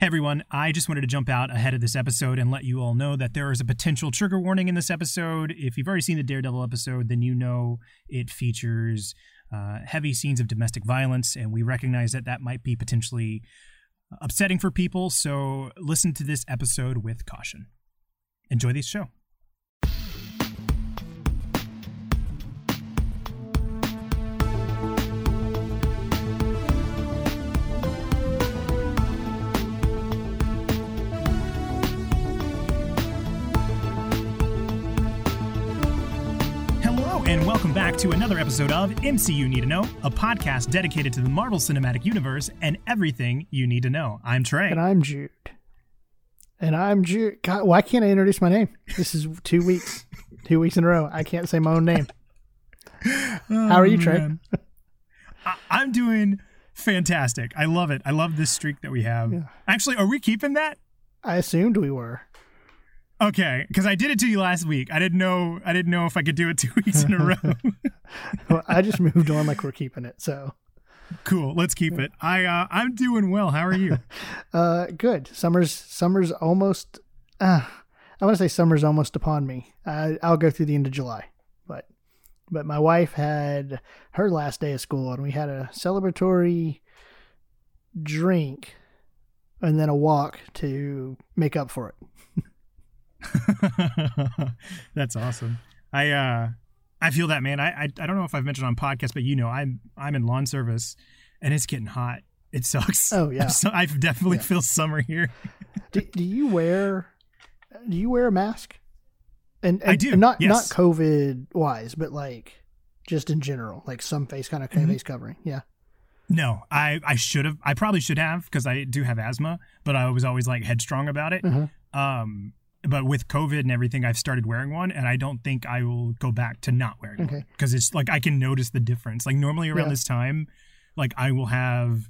Hey everyone, I just wanted to jump out ahead of this episode and let you all know that there is a potential trigger warning in this episode. If you've already seen the Daredevil episode, then you know it features uh, heavy scenes of domestic violence, and we recognize that that might be potentially upsetting for people. So listen to this episode with caution. Enjoy this show. To another episode of MCU Need to Know, a podcast dedicated to the Marvel Cinematic Universe and everything you need to know. I'm Trey. And I'm Jude. And I'm Jude. God, why can't I introduce my name? This is two weeks, two weeks in a row. I can't say my own name. Oh, How are you, Trey? Oh. I- I'm doing fantastic. I love it. I love this streak that we have. Yeah. Actually, are we keeping that? I assumed we were. Okay, because I did it to you last week. I didn't know. I didn't know if I could do it two weeks in a row. Well, I just moved on like we're keeping it. So, cool. Let's keep it. I uh, I'm doing well. How are you? uh, good. Summer's summer's almost. Uh, I want to say summer's almost upon me. I, I'll go through the end of July, but but my wife had her last day of school, and we had a celebratory drink, and then a walk to make up for it. That's awesome. I uh I feel that man. I, I I don't know if I've mentioned on podcast, but you know I'm I'm in lawn service, and it's getting hot. It sucks. Oh, yeah. So, I definitely Yeah. feel summer here. do, do you wear do you wear a mask and, and I do, and not yes. not covid wise but like just in general like some face kind of Mhm. face covering yeah No, I I should have. I probably should have because I do have asthma, but I was always like headstrong about it. Mhm. Um, but with COVID and everything, I've started wearing one, and I don't think I will go back to not wearing one because it's like I can notice the difference. Like normally around Yeah. this time, like I will have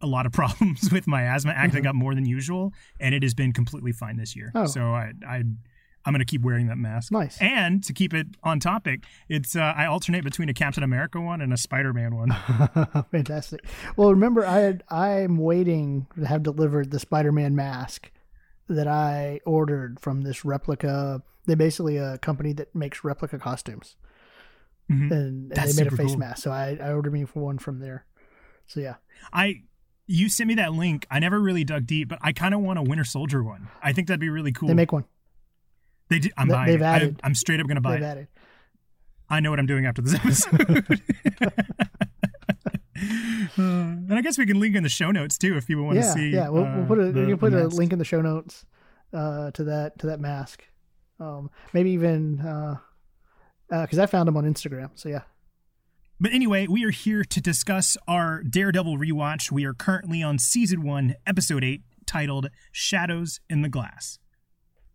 a lot of problems with my asthma acting Mhm. up more than usual, and it has been completely fine this year. Oh. So I I I'm gonna keep wearing that mask. nice And to keep it on topic, it's uh, I alternate between a Captain America one and a Spider Man one. fantastic well remember i had i'm waiting to have delivered the spider-man mask that i ordered from this replica they basically a company that makes replica costumes Mhm. and, and they made a face cool. mask so I, I ordered me for one from there so yeah I you sent me that link. I never really dug deep, but I kind of want a Winter Soldier one. I think that'd be really cool. they make one They do, I'm they- buying they've it. added- I, am straight up gonna buy they've it. added I know what I'm doing after this episode. Uh, and I guess we can link in the show notes too if people want to see. Yeah, we'll, uh, we'll put a the- you can put a link in the show notes uh, to that to that mask. Um, maybe even because I found him on Instagram. So yeah, But anyway, we are here to discuss our Daredevil rewatch. We are currently on season one, episode eight, titled Shadows in the Glass.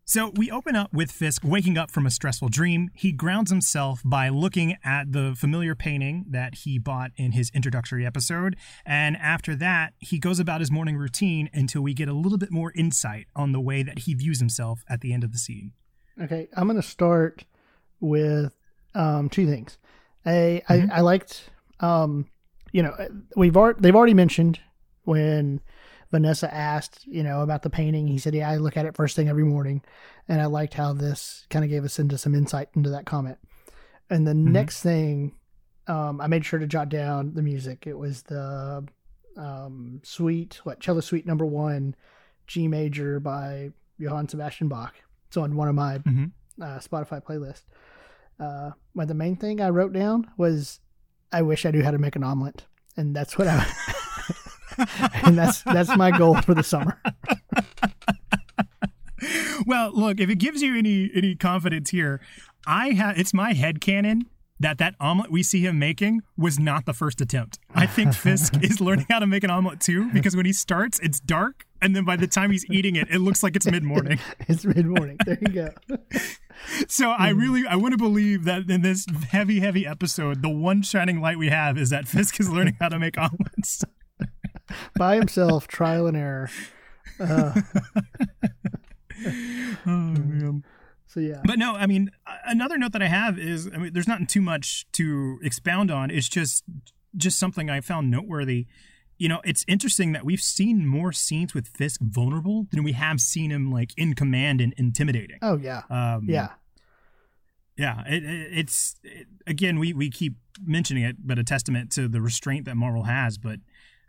So we open up with Fisk waking up from a stressful dream. He grounds himself by looking at the familiar painting that he bought in his introductory episode. And after that, he goes about his morning routine until we get a little bit more insight on the way that he views himself at the end of the scene. okay. I'm gonna start with um, two things. A, Mhm. I, I liked um, you know we've already they've already mentioned when Vanessa asked you know about the painting. He said, "Yeah, I look at it first thing every morning," and I liked how this kind of gave us into some insight into that comment. And the next thing, um, I made sure to jot down the music. It was the um, suite, what cello suite number one, G major by Johann Sebastian Bach. It's on one of my Mhm. uh, Spotify playlist. Uh, but the main thing I wrote down was, I wish I knew how to make an omelet, and that's what I. and that's that's my goal for the summer. well, look, if it gives you any any confidence here, I have it's my head canon that that omelet we see him making was not the first attempt. I think Fisk is learning how to make an omelet too because when he starts, it's dark, and then by the time he's eating it, it looks like it's mid morning. It's mid morning. There you go. So I hmm. really I want to believe that in this heavy heavy episode, the one shining light we have is that Fisk is learning how to make omelets. By himself, trial and error. Uh, Oh, man. so yeah. But no, I mean, another note that I have is, I mean, there's not too much to expound on. It's just, just something I found noteworthy you know, it's interesting that we've seen more scenes with Fisk vulnerable than we have seen him like in command and intimidating. Oh yeah, Um, yeah, yeah. It, it, it's it, again, we we keep mentioning it, but a testament to the restraint that Marvel has. But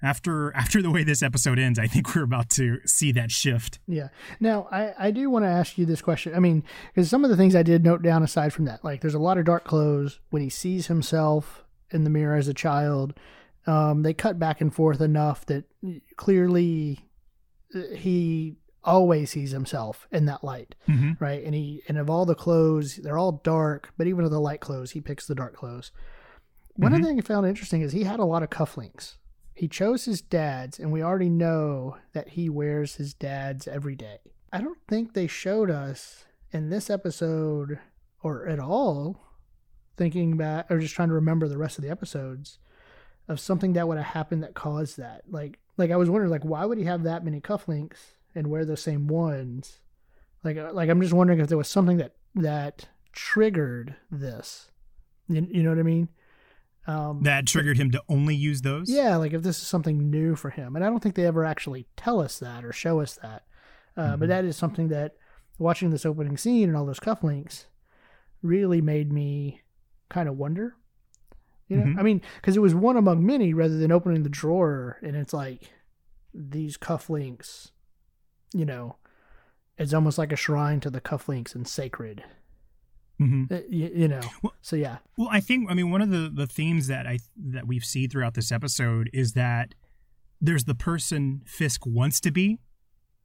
after after the way this episode ends, I think we're about to see that shift. yeah. Now I I do want to ask you this question. I mean, because some of the things I did note down aside from that, like there's a lot of dark clothes when he sees himself in the mirror as a child. Um, they cut back and forth enough that clearly uh, he always sees himself in that light. Mm-hmm. right? And he and of all the clothes, they're all dark, but even of the light clothes, he picks the dark clothes. One of the things I found interesting is he had a lot of cufflinks. He chose his dad's, and we already know that he wears his dad's every day. I don't think they showed us in this episode or at all, thinking back or just trying to remember the rest of the episodes of something that would have happened that caused that. Like, like I was wondering, like, why would he have that many cufflinks and wear those same ones? Like, uh, like I'm just wondering if there was something that that triggered this. You, you know what I mean? Um, That triggered him to only use those. yeah, like if this is something new for him, and I don't think they ever actually tell us that or show us that. Uh, But Mhm. that is something that watching this opening scene and all those cufflinks really made me kind of wonder. You know, Mhm. I mean, because it was one among many rather than opening the drawer and it's like these cufflinks. You know, it's almost like a shrine to the cufflinks and sacred. Hmm Uh, You, you know, Well- so yeah, Well, I think I mean one of the the themes that I that we've seen throughout this episode is that there's the person Fisk wants to be,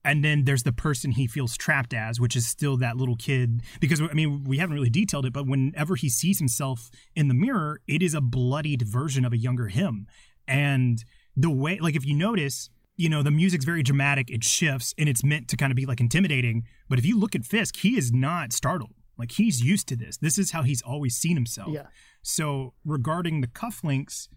and then there's the person he feels trapped as, which is still that little kid. Because I mean, we haven't really detailed it, but whenever he sees himself in the mirror, it is a bloodied version of a younger him, and the way, like, if you notice. You know, the music's very dramatic, it shifts, and it's meant to kind of be like intimidating. But if you look at Fisk, he is not startled. Like, he's used to this. This is how he's always seen himself. yeah, So regarding the cufflinks,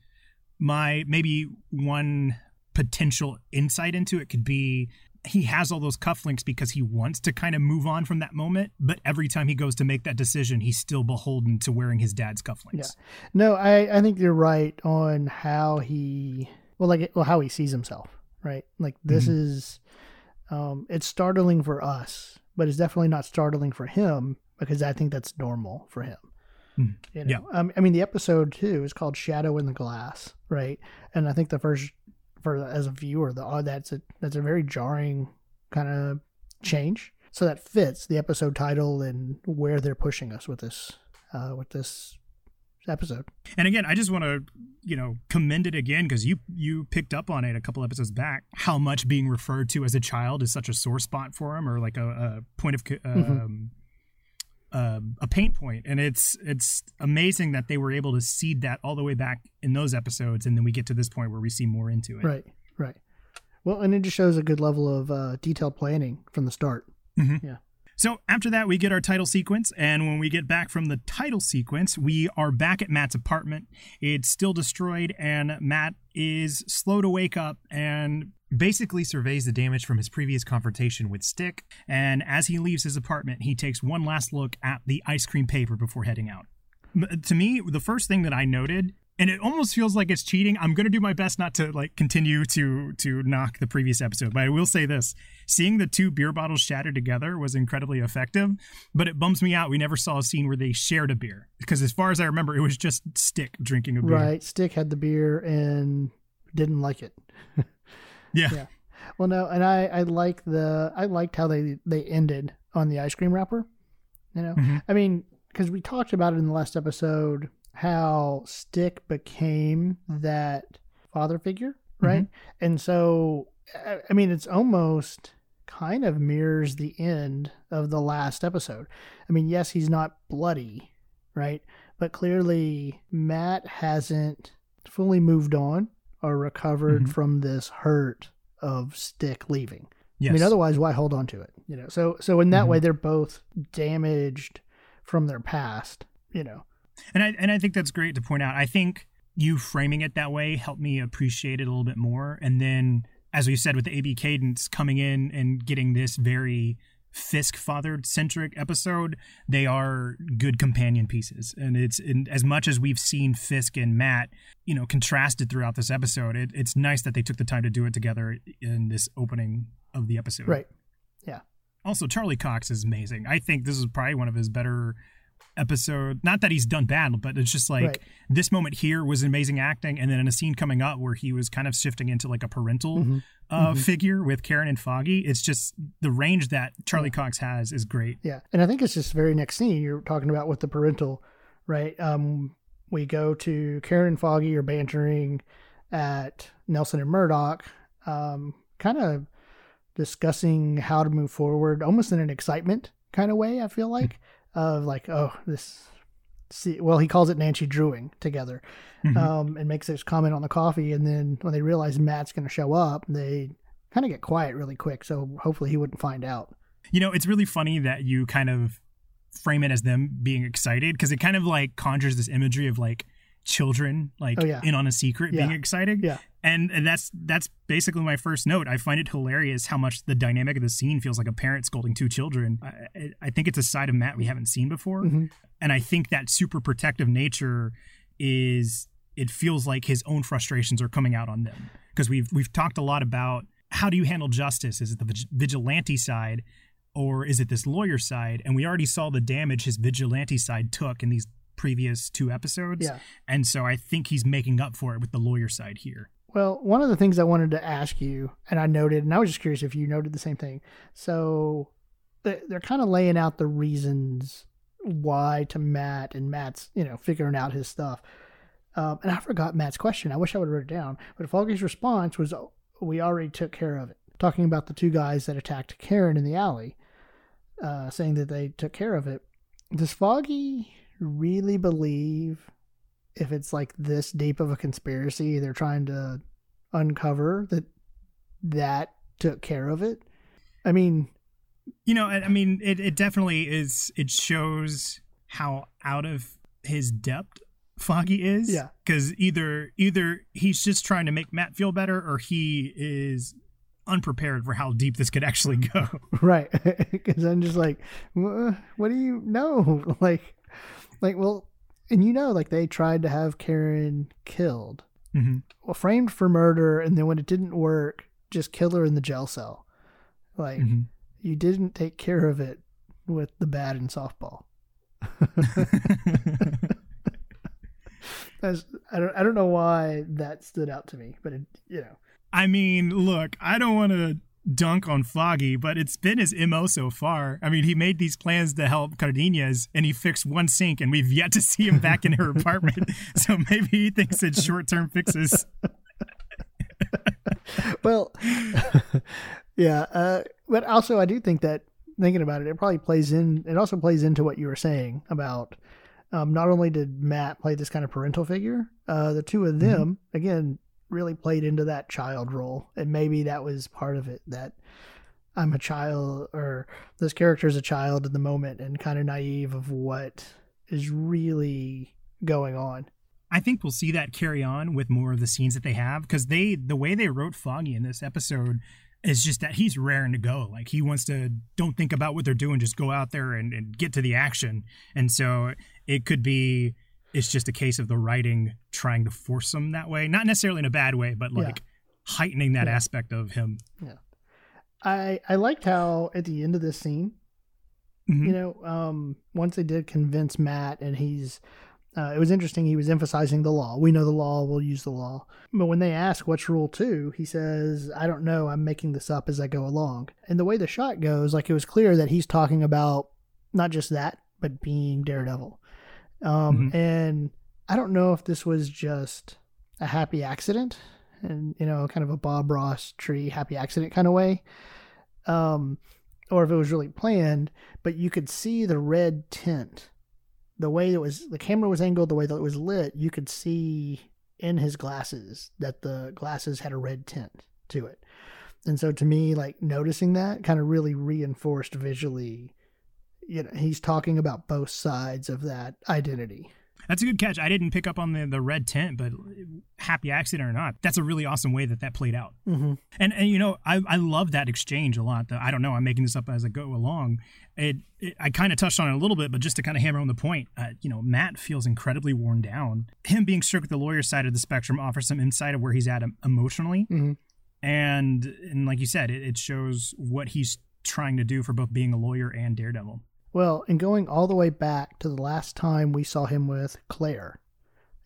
my maybe one potential insight into it could be he has all those cufflinks because he wants to kind of move on from that moment, but every time he goes to make that decision, he's still beholden to wearing his dad's cufflinks. Yeah. No, I, I think you're right on how he well like well how he sees himself, right? Like this Mhm. is um it's startling for us, but it's definitely not startling for him because I think that's normal for him. Mhm. You know? Yeah. Um, I mean the episode too is called Shadow in the Glass, right? And I think the first for as a viewer, the oh, that's a that's a very jarring kind of change. So that fits the episode title and where they're pushing us with this uh, with this episode. And again, I just want to, you know, commend it again because you you picked up on it a couple episodes back how much being referred to as a child is such a sore spot for him or like a, a point of Mhm. um, um, a pain point, and it's it's amazing that they were able to seed that all the way back in those episodes, and then we get to this point where we see more into it. Right, right. Well, and it just shows a good level of uh, detailed planning from the start. So after that, we get our title sequence, and when we get back from the title sequence, we are back at Matt's apartment. It's still destroyed, and Matt is slow to wake up and basically surveys the damage from his previous confrontation with Stick. And as he leaves his apartment, he takes one last look at the ice cream paper before heading out. To me, the first thing that I noted and it almost feels like it's cheating. I'm going to do my best not to like continue to to knock the previous episode, but I will say this: seeing the two beer bottles shatter together was incredibly effective. But it bums me out. We never saw a scene where they shared a beer because, as far as I remember, it was just Stick drinking a beer. Right. Stick had the beer and didn't like it. Yeah. Yeah. Well, no, and I I like the I liked how they they ended on the ice cream wrapper. You know, Mhm. I mean, because we talked about it in the last episode how Stick became that father figure, right? And so, I- mean, it's almost kind of mirrors the end of the last episode. I mean, yes, he's not bloody, right? But clearly, Matt hasn't fully moved on or recovered Mhm. from this hurt of Stick leaving. Yes. I mean, otherwise, why hold on to it? You know. So, so in that Mhm. way, they're both damaged from their past. You know. And I and I think that's great to point out. I think you framing it that way helped me appreciate it a little bit more. And then, as we said, with the AB cadence coming in and getting this very Fisk fathered centric episode, they are good companion pieces. And it's in, as much as we've seen Fisk and Matt, you know, contrasted throughout this episode, it, it's nice that they took the time to do it together in this opening of the episode. Right. Yeah. Also, Charlie Cox is amazing. I think this is probably one of his better episode. Not that he's done bad, but it's just like Right. this moment here was amazing acting, and then in a scene coming up where he was kind of shifting into like a parental Mhm. uh, Mhm. figure with Karen and Foggy. It's just the range that Charlie Cox has is great. Yeah, and I think it's just very next scene you're talking about with the parental, right? Um, we go to Karen and Foggy are bantering at Nelson and Murdoch, um, kind of discussing how to move forward, almost in an excitement kind of way. I feel like of like, oh, this. See, well, he calls it Nancy Drewing together, Mhm. um, and makes this comment on the coffee, and then when they realize Matt's going to show up, they kind of get quiet really quick. So hopefully he wouldn't find out. You know, it's really funny that you kind of frame it as them being excited because it kind of like conjures this imagery of like children like Oh, yeah. in on a secret being excited. Yeah. And, and that's that's basically my first note. I find it hilarious how much the dynamic of the scene feels like a parent scolding two children. I, I- think it's a side of Matt we haven't seen before, Mhm. and I think that super protective nature is it feels like his own frustrations are coming out on them because we've we've talked a lot about how do you handle justice? Is it the vigilante side or is it this lawyer side? And we already saw the damage his vigilante side took in these previous two episodes. Yeah. And so I think he's making up for it with the lawyer side here. Well, one of the things I wanted to ask you, and I noted, and I was just curious if you noted the same thing. So they- they're kind of laying out the reasons why to Matt, and Matt's, you know, figuring out his stuff. Um, and I forgot Matt's question. I wish I would have wrote it down. But Foggy's response was, "Oh, "We already took care of it." Talking about the two guys that attacked Karen in the alley, uh, saying that they took care of it. Does Foggy really believe if it's like this deep of a conspiracy they're trying to uncover that that took care of it? I mean, You know, I mean, it, it definitely is. It shows how out of his depth Foggy is. Yeah. Because either either he's just trying to make Matt feel better, or he is unprepared for how deep this could actually go. right? Because I'm just like, what do you know? Like, like, well, and you know, like they tried to have Karen killed, hmm well, framed for murder, and then when it didn't work, just kill her in the jail cell. Like, hmm you didn't take care of it with the bat and softball. That's, I don't I don't know why that stood out to me, but it you know I mean, look, I don't want to dunk on Foggy, but it's been his MO so far. I mean, he made these plans to help Cardenas and he fixed one sink, and we've yet to see him back in her apartment. So maybe he thinks it's short term fixes. well yeah uh, but also I do think that thinking about it it probably plays in it also plays into what you were saying about um, not only did Matt play this kind of parental figure uh, the two of them again really played into that child role and maybe that was part of it that I'm a child or this character is a child in the moment and kind of naive of what is really going on I think we'll see that carry on with more of the scenes that they have because they the way they wrote Foggy in this episode is just that he's raring to go. Like he wants to don't think about what they're doing, just go out there and, and get to the action. And so it could be it's just a case of the writing trying to force him that way, not necessarily in a bad way, but Yeah. like heightening that Yeah. aspect of him. Yeah, I I liked how at the end of this scene Mhm. you know um once they did convince matt and he's uh, it was interesting he was emphasizing the law we know the law we'll use the law but when they ask what's rule two he says i don't know i'm making this up as i go along and the way the shot goes like it was clear that he's talking about not just that but being daredevil um and i don't know if this was just a happy accident and you know kind of a bob ross tree happy accident kind of way um or if it was really planned, but you could see the red tint. The way it was, the camera was angled, the way that it was lit, you could see in his glasses that the glasses had a red tint to it. And so to me, like noticing that kind of really reinforced visually, you know, he's talking about both sides of that identity. That's a good catch. I didn't pick up on the, the red tent, but happy accident or not, that's a really awesome way that that played out. Mm-hmm. And and you know, I I love that exchange a lot. I don't know. I'm making this up as I go along. It, it I kind of touched on it a little bit, but just to kind of hammer on the point, uh, you know, Matt feels incredibly worn down. Him being strict with the lawyer side of the spectrum offers some insight of where he's at emotionally, Mhm. and and like you said, it, it shows what he's trying to do for both being a lawyer and Daredevil. Well, and going all the way back to the last time we saw him with Claire,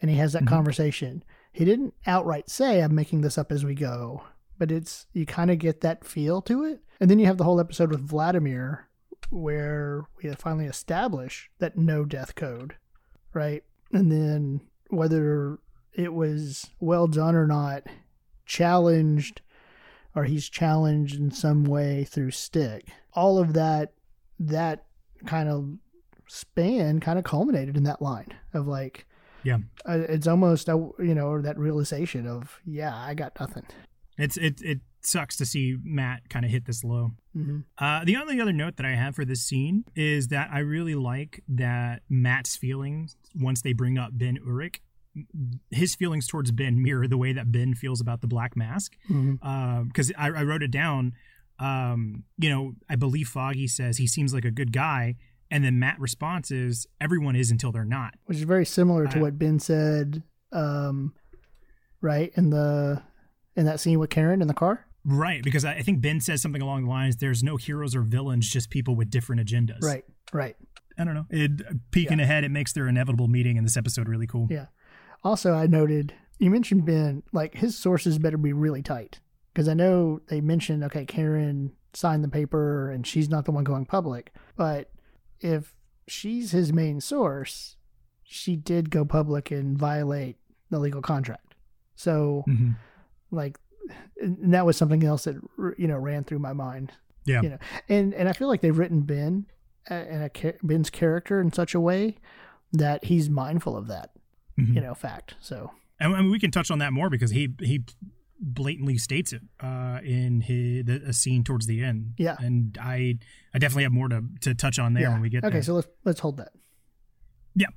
and he has that Mhm. conversation. He didn't outright say, "I'm making this up as we go," but it's you kind of get that feel to it. And then you have the whole episode with Vladimir, where we finally establish that no death code, right? And then whether it was well done or not, challenged, or he's challenged in some way through Stick. All of that, that kind of span kind of culminated in that line of like, Yeah. uh, it's almost a, you know, that realization of, yeah, I got nothing. It's it it sucks to see Matt kind of hit this low. hmm Uh, the only other note that I have for this scene is that I really like that Matt's feelings once they bring up Ben Urich, his feelings towards Ben mirror the way that Ben feels about the Black Mask. Because I, I wrote it down. Um, you know, I believe Foggy says he seems like a good guy, and then Matt responds is everyone is until they're not. Which is very similar to I- what Ben said, um, right in the in that scene with Karen in the car. Right, because I I think Ben says something along the lines, "There's no heroes or villains, just people with different agendas." Right, right. I don't know. It peeking ahead, it makes their inevitable meeting in this episode really cool. Yeah. Also, I noted you mentioned Ben. Like his sources better be really tight because I know they mentioned okay, Karen signed the paper and she's not the one going public. But if she's his main source, she did go public and violate the legal contract. So, hmm like, and that was something else that you know ran through my mind. Yeah. You know, and and I feel like they've written Ben uh, and a Ben's character in such a way that he's mindful of that Mhm. you know fact so And, and we can touch on that more because he he blatantly states it uh, in his the, a scene towards the end. Yeah. and I I definitely have more to to touch on there yeah when we get okay there. so let's let's hold that Yeah.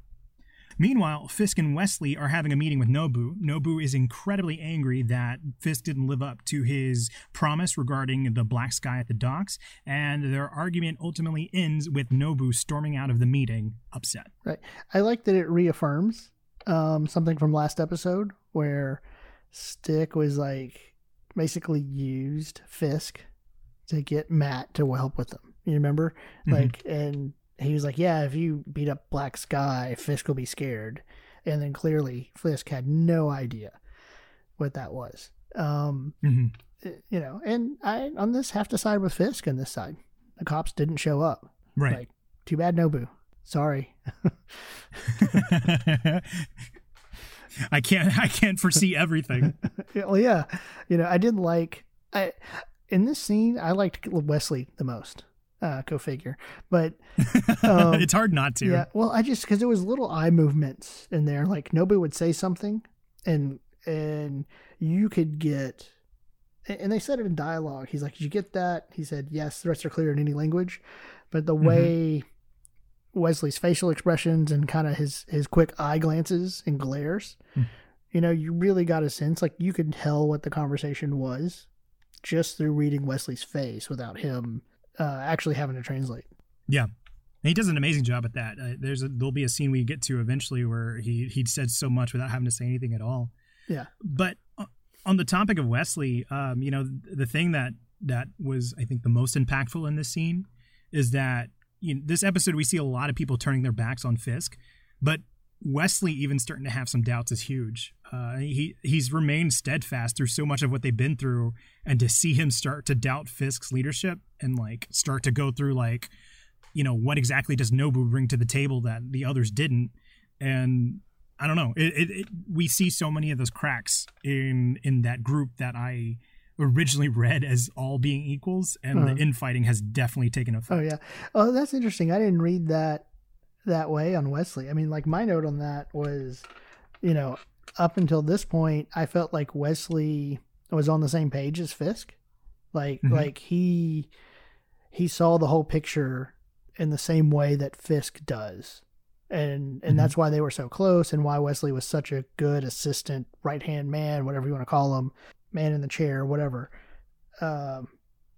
Meanwhile, Fisk and Wesley are having a meeting with Nobu. Nobu is incredibly angry that Fisk didn't live up to his promise regarding the black sky at the docks, and their argument ultimately ends with Nobu storming out of the meeting, upset. right i like that it reaffirms um something from last episode where stick was like basically used fisk to get matt to help with them you remember Mhm. like and he was like yeah if you beat up black sky fisk will be scared and then clearly fisk had no idea what that was um Mhm. you know, and I on this have to side with Fisk on this side. The cops didn't show up. Right. Like, too bad, Nobu. Sorry. I can't I can't foresee everything. well, yeah, you know, I did like I in this scene. I liked Wesley the most. Uh, go figure. But Um, it's hard not to. yeah, well, I just because there was little eye movements in there. Like Nobu would say something, and and you could get. And they said it in dialogue. He's like, "Did you get that?" He said, "Yes." The rest are clear in any language, but the Mhm. way Wesley's facial expressions and kind of his his quick eye glances and glares, Hmm. you know, you really got a sense like you could tell what the conversation was just through reading Wesley's face without him uh, actually having to translate. And he does an amazing job at that. Uh, there's a, there'll be a scene we get to eventually where he he said so much without having to say anything at all. Yeah. But uh, on the topic of Wesley, um, you know, the thing that that was I think the most impactful in this scene is that you know, this episode we see a lot of people turning their backs on Fisk, but Wesley even starting to have some doubts is huge. Uh, he he's remained steadfast through so much of what they've been through, and to see him start to doubt Fisk's leadership and like start to go through like, you know, what exactly does Nobu bring to the table that the others didn't, and I don't know. It, it, it we see so many of those cracks in in that group that I originally read as all being equals, and Uh-huh. the infighting has definitely taken effect. Oh yeah. Oh, that's interesting. I didn't read that that way on Wesley. I mean, like my note on that was, you know, up until this point, I felt like Wesley was on the same page as Fisk. Like Mhm. like he he saw the whole picture in the same way that Fisk does. and and Mhm. that's why they were so close and why Wesley was such a good assistant right hand man whatever you want to call him man in the chair whatever um,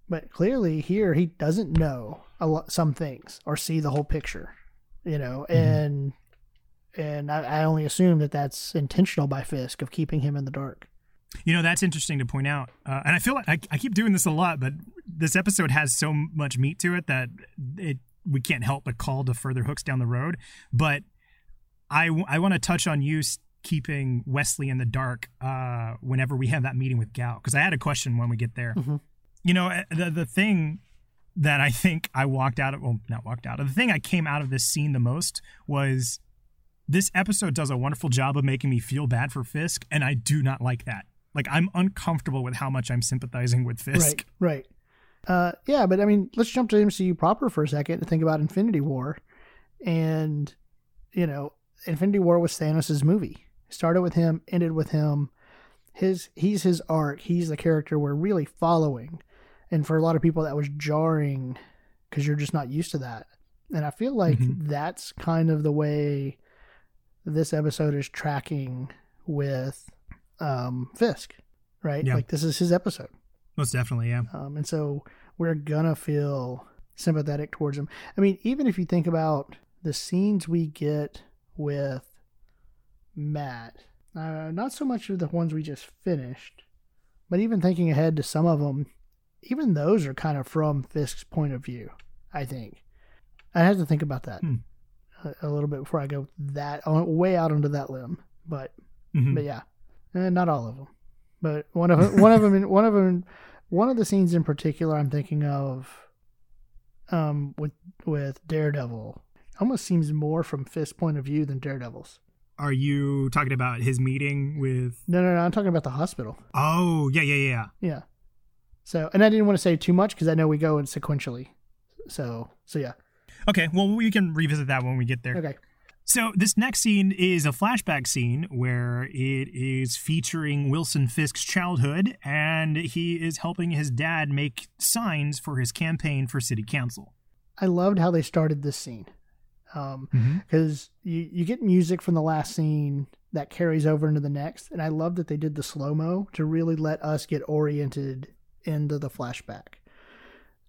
but clearly here he doesn't know a lot, some things or see the whole picture you know Mhm. and and I, I only assume that that's intentional by Fisk of keeping him in the dark You know, that's interesting to point out. Uh, and I feel like I, I keep doing this a lot, but this episode has so much meat to it that it we can't help but call to further hooks down the road. But I, I want to touch on you keeping Wesley in the dark uh, whenever we have that meeting with Gao, because I had a question when we get there. Mhm. You know, uh, the, the thing that I think I walked out of, well, not walked out of, the thing I came out of this scene the most was this episode does a wonderful job of making me feel bad for Fisk, and I do not like that. Like I'm uncomfortable with how much I'm sympathizing with Fisk. Right, right. Uh, yeah, but I mean, let's jump to MCU proper for a second and think about Infinity War. And, you know, Infinity War was Thanos' movie. Started with him, ended with him. His he's his arc. He's the character we're really following. And for a lot of people that was jarring because you're just not used to that. And I feel like Mhm. that's kind of the way this episode is tracking with um, Fisk, right? Yeah. Like this is his episode. Most definitely, yeah. Um, and so we're gonna feel sympathetic towards him. I mean, even if you think about the scenes we get with Matt, uh, not so much of the ones we just finished, but even thinking ahead to some of them, even those are kind of from Fisk's point of view. I think I have to think about that Hmm. a, a little bit before I go that way out onto that limb. But Mhm. but yeah, eh, not all of them, but one of one of them, one of them, one of the scenes in particular, I'm thinking of, um, with with Daredevil, almost seems more from Fisk's point of view than Daredevil's. Are you talking about his meeting with? No, no, no, I'm talking about the hospital. Oh, yeah, yeah, yeah, yeah. Yeah. So, and I didn't want to say too much because I know we go in sequentially. So, so yeah. Okay, well, we can revisit that when we get there. Okay. So this next scene is a flashback scene where it is featuring Wilson Fisk's childhood, and he is helping his dad make signs for his campaign for city council. I loved how they started this scene. Um, Mm-hmm. because you, you get music from the last scene that carries over into the next and i love that they did the slow mo to really let us get oriented into the flashback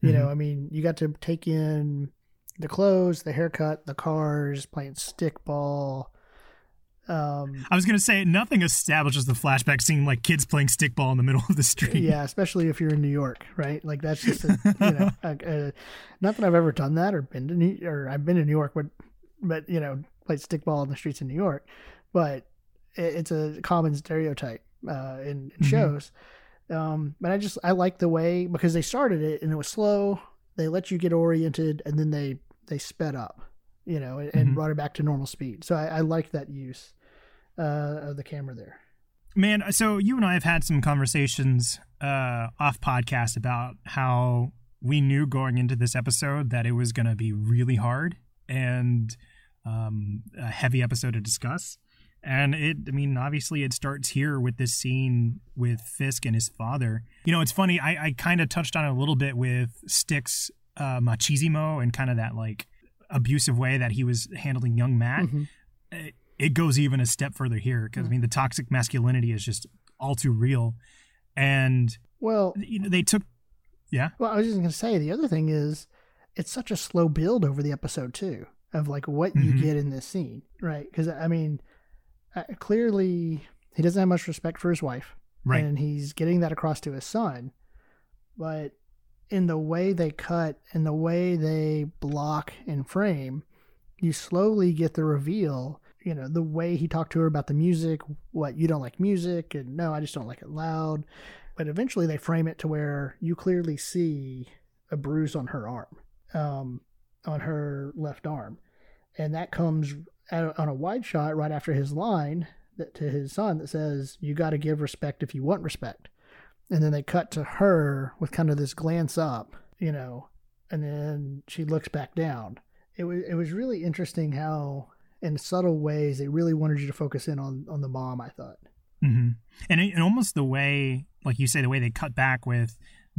you know i mean you got to take in the clothes the haircut the cars playing stickball um I was gonna say nothing establishes the flashback scene like kids playing stickball in the middle of the street. yeah especially if you're in new york right like that's just a, you know a, a, not that i've ever done that or been to new or i've been to new york but but you know played stickball in the streets in new york but it, it's a common stereotype uh in, in Mhm. shows um but i just i like the way because they started it and it was slow they let you get oriented and then they they sped up you know and, Mhm. brought it back to normal speed so i, I like that use uh of the camera there Man, so you and I have had some conversations uh, off podcast about how we knew going into this episode that it was going to be really hard and um, a heavy episode to discuss. And it, I mean, obviously, it starts here with this scene with Fisk and his father. You know, it's funny. I, I kind of touched on it a little bit with Stick's uh, machismo and kind of that like abusive way that he was handling young Matt Mhm. it, it goes even a step further here because I mean the toxic masculinity is just all too real, and well you know they took yeah Well, I was just going to say the other thing is it's such a slow build over the episode too of like what you Mhm. get in this scene, right? Because I mean, uh, clearly he doesn't have much respect for his wife, right and he's getting that across to his son. But in the way they cut and the way they block and frame, you slowly get the reveal. You know, the way he talked to her about the music, what you don't like music, and no, I just don't like it loud. But eventually they frame it to where you clearly see a bruise on her arm, um, on her left arm. And that comes on a wide shot right after his line that, to his son that says, You got to give respect if you want respect. And then they cut to her with kind of this glance up, you know, and then she looks back down. It was, it was really interesting how, in subtle ways, they really wanted you to focus in on, on the mom, I thought. hmm and, it, and almost the way like you say the way they cut back with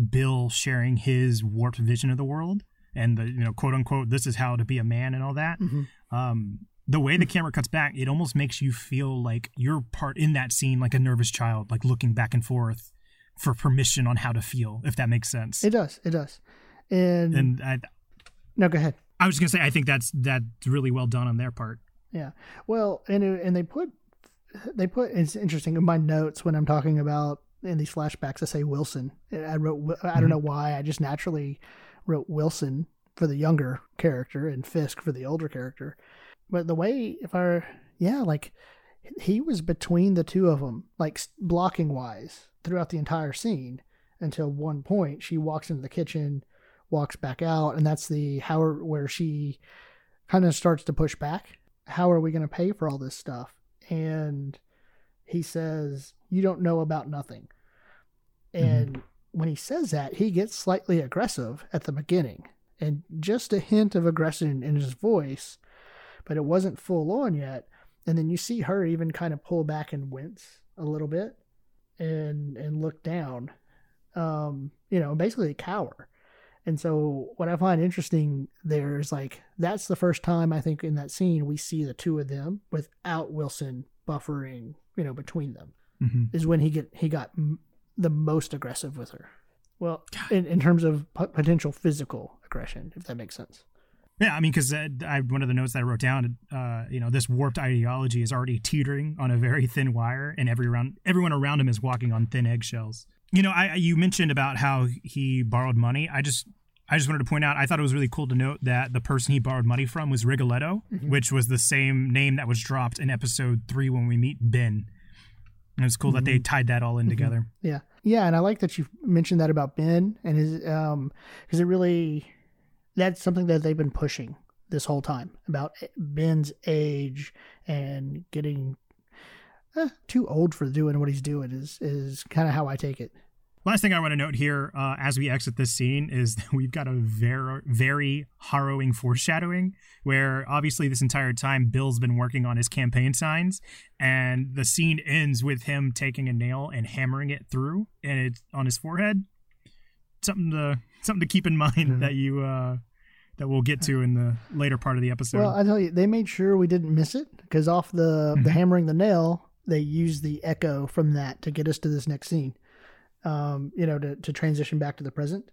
Bill sharing his warped vision of the world and the you know quote unquote this is how to be a man and all that Mhm. um the way the camera cuts back, it almost makes you feel like you're part in that scene, like a nervous child, like looking back and forth for permission on how to feel, if that makes sense. It does. It does. And, and I, no, go ahead. I was gonna say I think that's that's really well done on their part. Yeah. Well, and and they put they put it's interesting in my notes when I'm talking about in these flashbacks. I say Wilson. I wrote I don't mm-hmm. know why. I just naturally wrote Wilson for the younger character and Fisk for the older character. But the way if I yeah like he was between the two of them like blocking wise throughout the entire scene until one point she walks into the kitchen walks back out, and that's the how where she kind of starts to push back. How are we going to pay for all this stuff? And he says, "You don't know about nothing." And mm-hmm. when he says that, he gets slightly aggressive at the beginning, and just a hint of aggression in his voice, but it wasn't full on yet. And then you see her even kind of pull back and wince a little bit, and and look down, um, you know, basically cower. And so what I find interesting there is like that's the first time I think in that scene we see the two of them without Wilson buffering, you know, between them. Mm-hmm. Is when he get he got m- the most aggressive with her. Well, in, in terms of p- potential physical aggression, if that makes sense. Yeah, I mean, because uh, I one of the notes that I wrote down, uh, you know, this warped ideology is already teetering on a very thin wire, and every around everyone around him is walking on thin eggshells. You know, I you mentioned about how he borrowed money. I just I just wanted to point out I thought it was really cool to note that the person he borrowed money from was Rigoletto, mm-hmm. which was the same name that was dropped in episode three when we meet Ben. And it's cool mm-hmm. that they mm-hmm. tied that all in mm-hmm. together. Yeah, yeah, and I like that you mentioned that about Ben and his um because it really that's something that they've been pushing this whole time about Ben's age and getting eh, too old for doing what he's doing is is kind of how I take it. Last thing I want to note here uh, as we exit this scene is that we've got a very, very harrowing foreshadowing where obviously this entire time Bill's been working on his campaign signs, and the scene ends with him taking a nail and hammering it through, and it's on his forehead. Something to something to keep in mind mm-hmm. that you uh, that we'll get to in the later part of the episode. Well, I tell you, they made sure we didn't miss it because off the mm-hmm. the hammering the nail, they use the echo from that to get us to this next scene um, you know, to, to transition back to the present.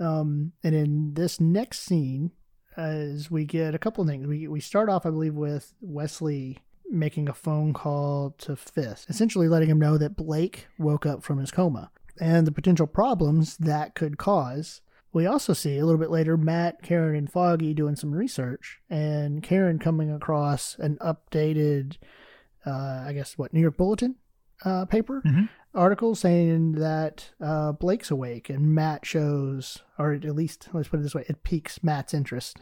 Um, and in this next scene, as we get a couple of things, we, we start off, I believe, with Wesley making a phone call to Fisk, essentially letting him know that Blake woke up from his coma and the potential problems that could cause. We also see a little bit later Matt, Karen, and Foggy doing some research, and Karen coming across an updated, uh, I guess, what, New York Bulletin uh, paper mm-hmm article saying that uh, Blake's awake and Matt shows, or at least let's put it this way, it piques Matt's interest.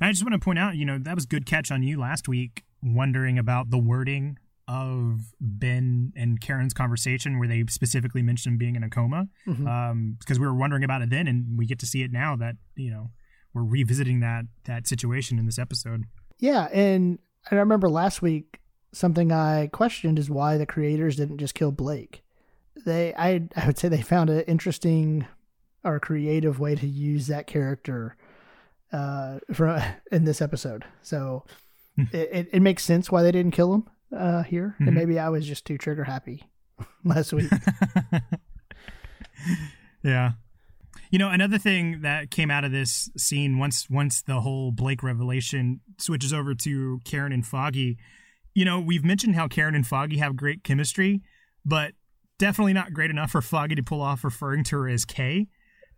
I just want to point out, you know, that was good catch on you last week, wondering about the wording of Ben and Karen's conversation where they specifically mentioned being in a coma, because mm-hmm. um, we were wondering about it then, and we get to see it now that you know we're revisiting that that situation in this episode. Yeah, and I remember last week something I questioned is why the creators didn't just kill Blake. They, I, I would say they found an interesting or creative way to use that character uh, for in this episode. So hmm. it, it, it, makes sense why they didn't kill him uh, here, mm-hmm. and maybe I was just too trigger happy last week. yeah. You know, another thing that came out of this scene once once the whole Blake revelation switches over to Karen and Foggy, you know, we've mentioned how Karen and Foggy have great chemistry, but definitely not great enough for Foggy to pull off referring to her as Kay.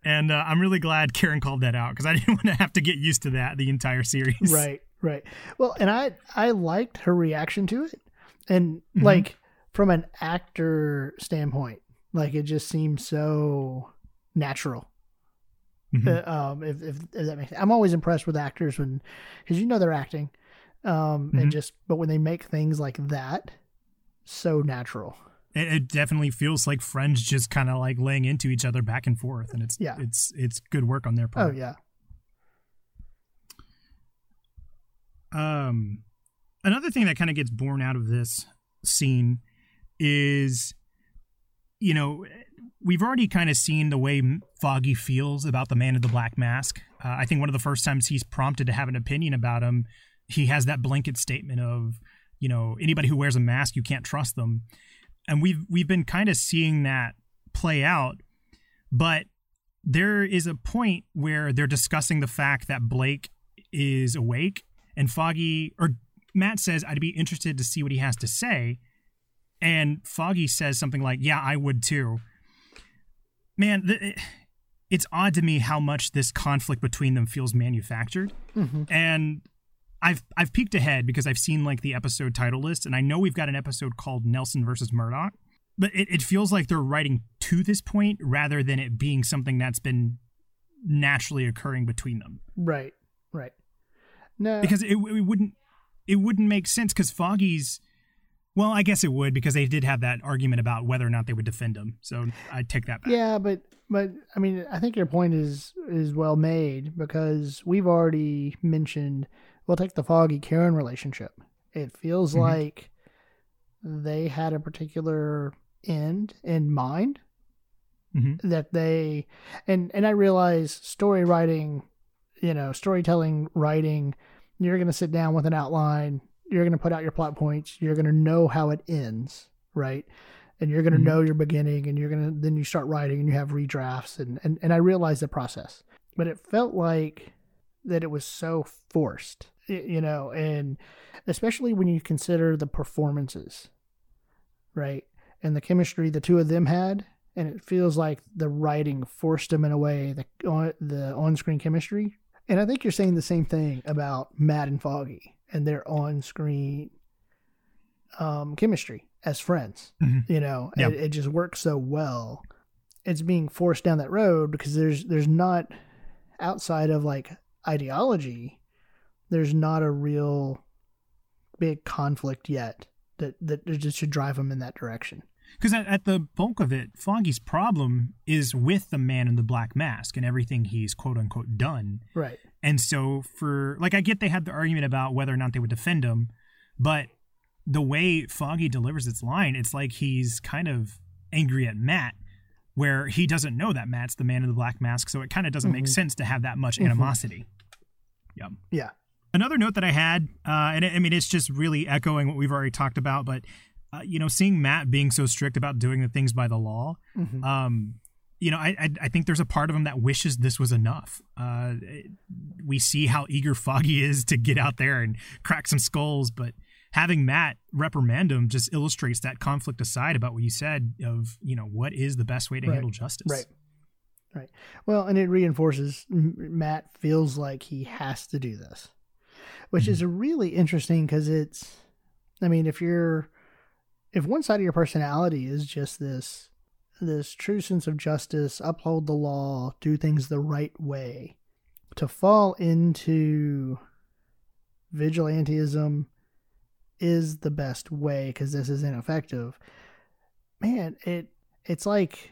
And uh, I'm really glad Karen called that out because I didn't want to have to get used to that the entire series. Right, right. Well, and I I liked her reaction to it, and mm-hmm. like from an actor standpoint, like it just seems so natural. Mm-hmm. Uh, um, if, if, if that makes, I'm always impressed with actors when, because you know they're acting, um, mm-hmm. and just but when they make things like that, so natural. It, it definitely feels like friends just kind of like laying into each other back and forth, and it's yeah, it's it's good work on their part. Oh yeah. Um, another thing that kind of gets born out of this scene is, you know, we've already kind of seen the way Foggy feels about the man in the black mask. Uh, I think one of the first times he's prompted to have an opinion about him he has that blanket statement of, you know, anybody who wears a mask, you can't trust them. And we've we've been kind of seeing that play out, but there is a point where they're discussing the fact that Blake is awake and Foggy or Matt says I'd be interested to see what he has to say and Foggy says something like, "Yeah, I would too." Man, the, it's odd to me how much this conflict between them feels manufactured. Mm-hmm. And I've I've peeked ahead because I've seen like the episode title list, and I know we've got an episode called Nelson versus Murdock. But it, it feels like they're writing to this point rather than it being something that's been naturally occurring between them. Right. Right. No, Because it, it wouldn't it wouldn't make sense because Foggy's well, I guess it would because they did have that argument about whether or not they would defend him. So I take that back. Yeah, but but I mean, I think your point is is well made because we've already mentioned. We'll take the Foggy Karen relationship. It feels Mhm. like they had a particular end in mind Mhm. that they and and I realize story writing, you know, storytelling writing. You're going to sit down with an outline. You're going to put out your plot points. You're going to know how it ends, right? and you're going to Mhm. know your beginning and you're going to then you start writing and you have redrafts and, and and i realized the process but it felt like that it was so forced you know and especially when you consider the performances right and the chemistry the two of them had and it feels like the writing forced them in a way the on the on-screen chemistry and i think you're saying the same thing about matt and foggy and their on-screen um, chemistry as friends Mhm. you know Yeah. it, it just works so well it's being forced down that road because there's there's not outside of like ideology there's not a real big conflict yet that that just should drive them in that direction Because at, at the bulk of it, Foggy's problem is with the man in the black mask and everything he's quote unquote done. right And so, for like, I get they had the argument about whether or not they would defend him, but the way Foggy delivers its line, it's like he's kind of angry at Matt, where he doesn't know that Matt's the man in the black mask. So it kind of doesn't make Mhm. sense to have that much Mhm. animosity. Yep. yeah Another note that I had, uh, and I mean, it's just really echoing what we've already talked about, but uh, you know, seeing Matt being so strict about doing the things by the law, Mhm. um, you know, I, I I think there's a part of him that wishes this was enough. Uh, we see how eager Foggy is to get out there and crack some skulls, but having Matt reprimand him just illustrates that conflict aside about what you said of you know what is the best way to Right. handle justice. Right. Right. Well, and it reinforces Matt feels like he has to do this, which is mm-hmm. really interesting because it's, I mean, if you're, if one side of your personality is just this, this true sense of justice, uphold the law, do things the right way, to fall into vigilantism is the best way because this is ineffective. Man, it it's like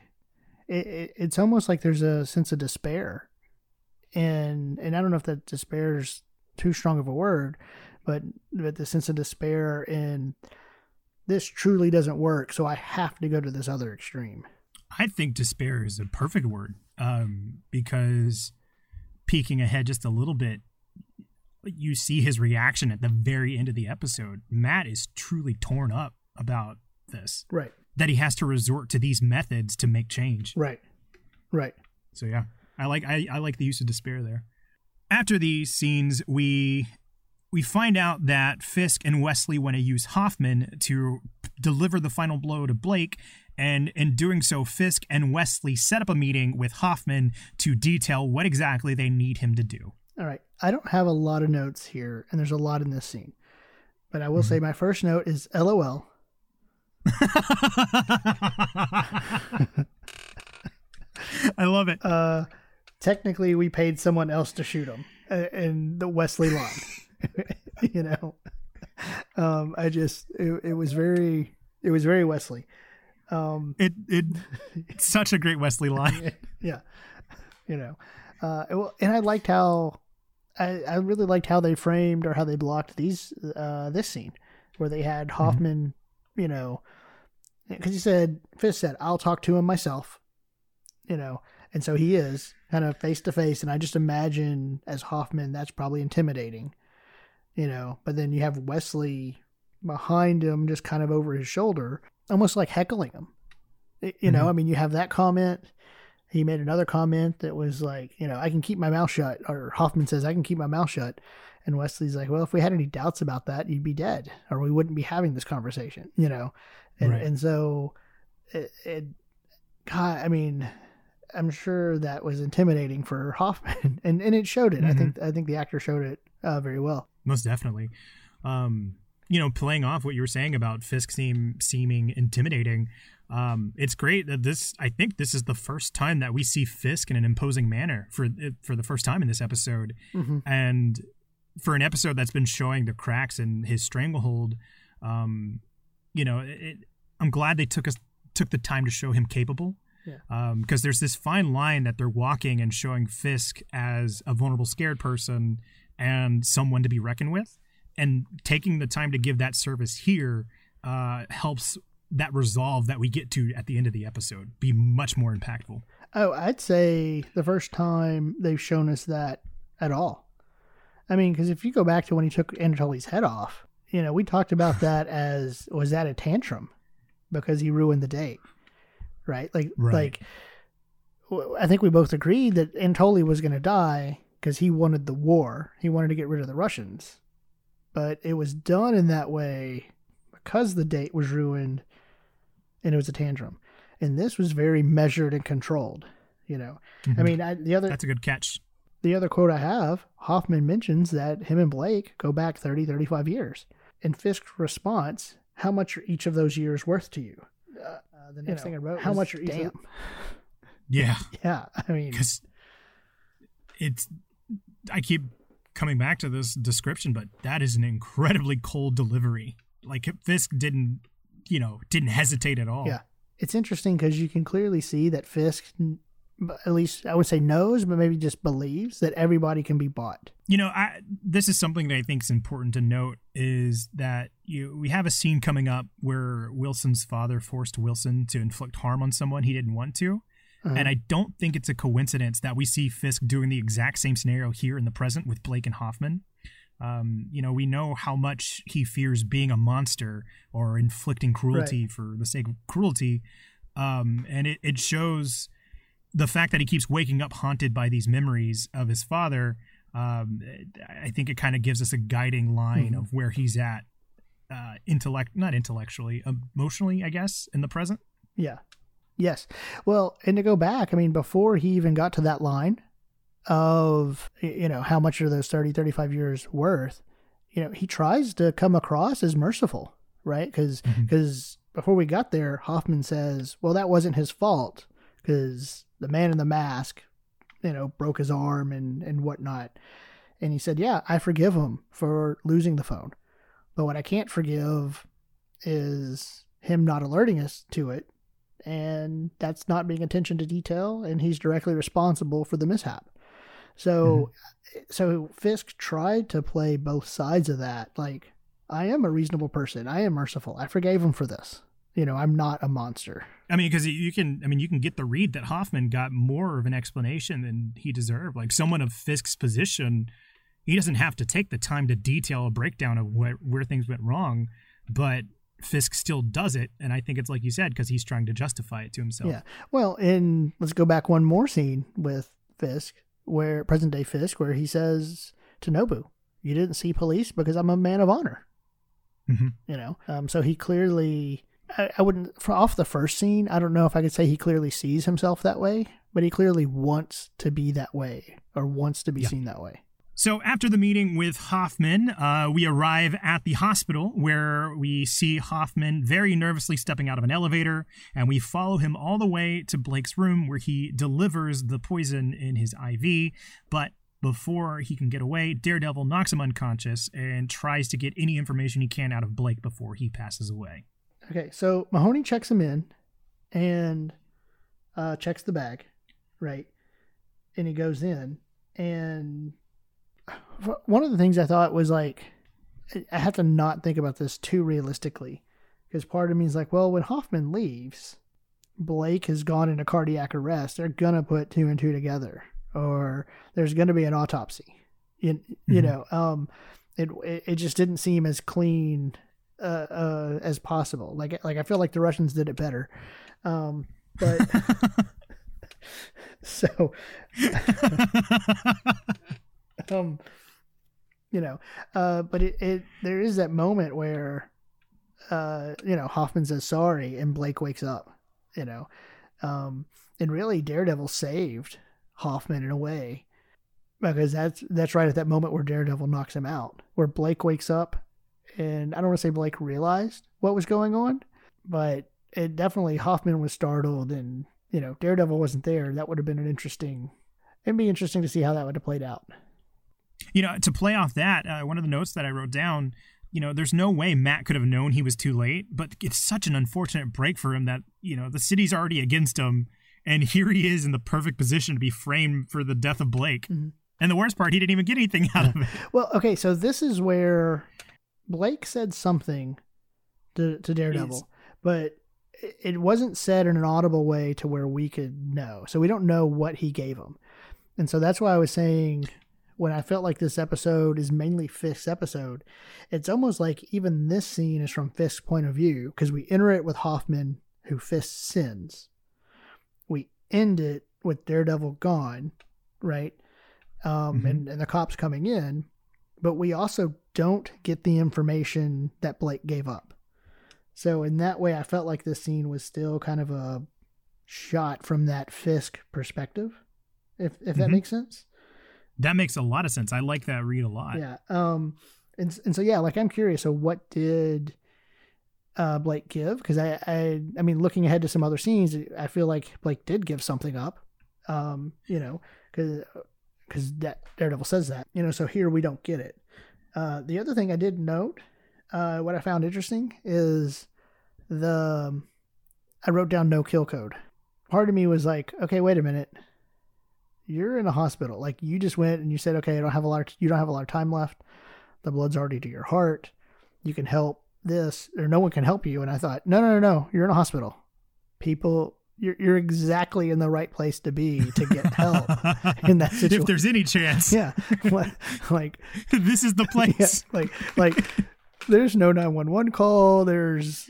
it, it, it's almost like there's a sense of despair and and i don't know if that despair is too strong of a word but but the sense of despair in this truly doesn't work so i have to go to this other extreme I think despair is a perfect word um, because peeking ahead just a little bit, you see his reaction at the very end of the episode. Matt is truly torn up about this, right that he has to resort to these methods to make change. right right So yeah, I like I, I like the use of despair there. After these scenes, we we find out that Fisk and Wesley want to use Hoffman to deliver the final blow to Blake, and in doing so, Fisk and Wesley set up a meeting with Hoffman to detail what exactly they need him to do. all right i don't have a lot of notes here and there's a lot in this scene but i will mm-hmm. say my first note is lol I love it. uh technically we paid someone else to shoot him uh, in the wesley line you know? Um i just it, it was very it was very wesley. Um It it it's such a great Wesley line. yeah you know uh it- well, and i liked how I, I really liked how they framed or how they blocked these uh this scene where they had hoffman you know because he said fisk said i'll talk to him myself you know and so he is kind of face to face and i just imagine as hoffman that's probably intimidating you know, but then you have Wesley behind him, just kind of over his shoulder, almost like heckling him. You know, mm-hmm. I mean, you have that comment. He made another comment that was like, you know, I can keep my mouth shut, or Hoffman says, I can keep my mouth shut. And Wesley's like, well, if we had any doubts about that, you'd be dead, or we wouldn't be having this conversation, you know? And, right. and so it, it, God, I mean, I'm sure that was intimidating for Hoffman, and, and it showed it. Mm-hmm. I think I think the actor showed it uh, very well. Most definitely. Um, you know, playing off what you were saying about Fisk seem seeming intimidating. Um, it's great that this. I think this is the first time that we see Fisk in an imposing manner for for the first time in this episode, mm-hmm. and for an episode that's been showing the cracks in his stranglehold. Um, you know, it, I'm glad they took us took the time to show him capable. Yeah. Because um, there's this fine line that they're walking and showing Fisk as a vulnerable, scared person and someone to be reckoned with, and taking the time to give that service here uh, helps that resolve that we get to at the end of the episode be much more impactful. Oh, I'd say the first time they've shown us that at all. I mean, because if you go back to when he took Anatoly's head off, you know, we talked about that as was that a tantrum because he ruined the date, right? Like, right. like I think we both agreed that Anatoly was going to die because he wanted the war. He wanted to get rid of the Russians, but it was done in that way because the date was ruined, and it was a tantrum. And this was very measured and controlled. You know, mm-hmm. I mean, I, the other that's a good catch. The other quote I have, Hoffman mentions that him and Blake go back 30, 35 years. And Fisk's response how much are each of those years worth to you? Uh, uh the next you know, thing I wrote, how much are each damn. Yeah, yeah. I mean, because it's. I keep coming back to this description, but that is an incredibly cold delivery. Like Fisk didn't, you know, didn't hesitate at all. Yeah, it's interesting because you can clearly see that Fisk at least I would say knows, but maybe just believes that everybody can be bought. You know, I, this is something that I think is important to note is that you we have a scene coming up where Wilson's father forced Wilson to inflict harm on someone he didn't want to. Uh-huh. And I don't think it's a coincidence that we see Fisk doing the exact same scenario here in the present with Blake and Hoffman. Um, you know, we know how much he fears being a monster or inflicting cruelty right. for the sake of cruelty. Um, and it, it shows the fact that he keeps waking up haunted by these memories of his father, um, I think it kind of gives us a guiding line mm-hmm. of where he's at, uh, intellect, not intellectually, emotionally, I guess, in the present. Yeah. Yes. Well, and to go back, I mean, before he even got to that line of, you know, how much are those 30, 35 years worth, you know, he tries to come across as merciful, right? Because, because mm-hmm. before we got there, Hoffman says, well, that wasn't his fault because the man in the mask, you know, broke his arm and, and whatnot. And he said, Yeah, I forgive him for losing the phone. But what I can't forgive is him not alerting us to it. And that's not being attention to detail. And he's directly responsible for the mishap. So, mm-hmm. so Fisk tried to play both sides of that. Like, I am a reasonable person. I am merciful. I forgave him for this you know, I'm not a monster. I mean, because you can, I mean, you can get the read that Hoffman got more of an explanation than he deserved. Like someone of Fisk's position, he doesn't have to take the time to detail a breakdown of where, where things went wrong, but Fisk still does it, and I think it's like you said because he's trying to justify it to himself. Yeah. Well, and let's go back one more scene with Fisk, where present day Fisk, where he says to Nobu, "You didn't see police because I'm a man of honor." Mm-hmm. You know, um, so he clearly I, I wouldn't off the first scene. I don't know if I could say he clearly sees himself that way, but he clearly wants to be that way or wants to be yeah. seen that way. So after the meeting with Hoffman, uh, we arrive at the hospital where we see Hoffman very nervously stepping out of an elevator, and we follow him all the way to Blake's room where he delivers the poison in his IV. But before he can get away, Daredevil knocks him unconscious and tries to get any information he can out of Blake before he passes away. Okay, so Mahoney checks him in and uh, checks the bag, right? And he goes in. And one of the things I thought was like, I have to not think about this too realistically. Because part of me is like, well, when Hoffman leaves, Blake has gone into cardiac arrest. They're going to put two and two together. Or there's going to be an autopsy. You, you mm-hmm. know, um, it it, it just didn't seem as clean uh, uh, as possible. Like like I feel like the Russians did it better. Um, but so um you know uh but it, it there is that moment where uh you know hoffman says sorry and blake wakes up you know um and really daredevil saved hoffman in a way because that's that's right at that moment where daredevil knocks him out where blake wakes up and i don't want to say blake realized what was going on but it definitely hoffman was startled and you know daredevil wasn't there that would have been an interesting it'd be interesting to see how that would have played out You know, to play off that, uh, one of the notes that I wrote down, you know, there's no way Matt could have known he was too late, but it's such an unfortunate break for him that, you know, the city's already against him, and here he is in the perfect position to be framed for the death of Blake. Mhm. And the worst part, he didn't even get anything out of it. Well, okay, so this is where Blake said something to, to Daredevil, but it- wasn't said in an audible way to where we could know. So we don't know what he gave him. And so that's why I was saying when I felt like this episode is mainly Fisk's episode, it's almost like even this scene is from Fisk's point of view because we enter it with Hoffman, who Fisk sins. We end it with Daredevil gone, right? Um, Mhm. and, and the cops coming in, but we also don't get the information that Blake gave up. So in that way, I felt like this scene was still kind of a shot from that Fisk perspective, if if that Mhm. makes sense. That makes a lot of sense. I like that read a lot. Yeah. Um. And and so yeah, like I'm curious. So what did uh Blake give? Because I I I mean, looking ahead to some other scenes, I feel like Blake did give something up. Um. You know, because because that Daredevil says that. You know. So here we don't get it. Uh. The other thing I did note, uh, what I found interesting is the I wrote down no kill code. Part of me was like, okay, wait a minute you're in a hospital. Like you just went and you said, okay, I don't have a lot. Of, you don't have a lot of time left. The blood's already to your heart. You can help this, or no one can help you. And I thought, no, no, no, no. You're in a hospital. People, you're you're exactly in the right place to be to get help in that situation. if there's any chance, yeah, like, this is the yeah, place. like like there's no 911 call. There's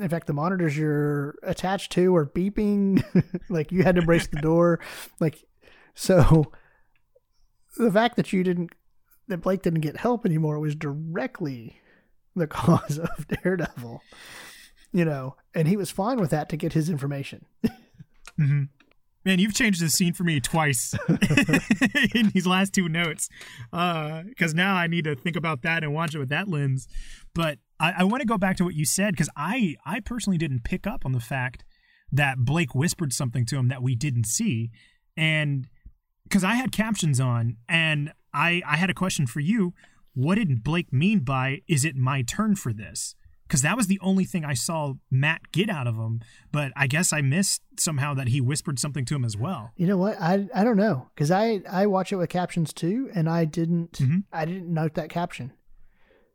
in fact the monitors you're attached to are beeping. like you had to brace the door. Like so the fact that you didn't that Blake didn't get help anymore was directly the cause of Daredevil. You know, and he was fine with that to get his information. hmm Man, you've changed the scene for me twice in these last two notes, because now I need to think about that and watch it with that lens. But I, I want to go back to what you said because I, I personally didn't pick up on the fact that Blake whispered something to him that we didn't see, and because I had captions on, and I, I had a question for you. What did Blake mean by "Is it my turn for this"? Because that was the only thing I saw Matt get out of him. But I guess I missed somehow that he whispered something to him as well. You know what? I I don't know because I I watch it with captions too, and I didn't Mhm. I didn't note that caption,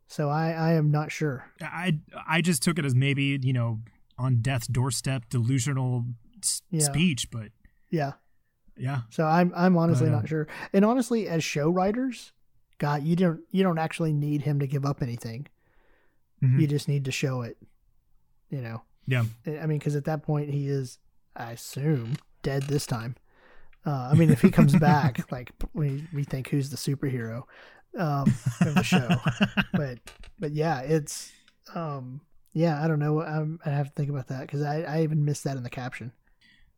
so I I am not sure. I I just took it as maybe you know on death's doorstep delusional s- Yeah. speech, but Yeah, yeah, so I'm I'm honestly But, uh, not sure. And honestly, as show writers, God, you don't you don't actually need him to give up anything. Mhm. You just need to show it. You know, yeah. I mean, because at that point he is, I assume, dead this time. Uh, I mean, if he comes back, like we we think who's the superhero um, of the show. but but yeah, it's um yeah, I don't know. I'm, I have to think about that because I, I even missed that in the caption.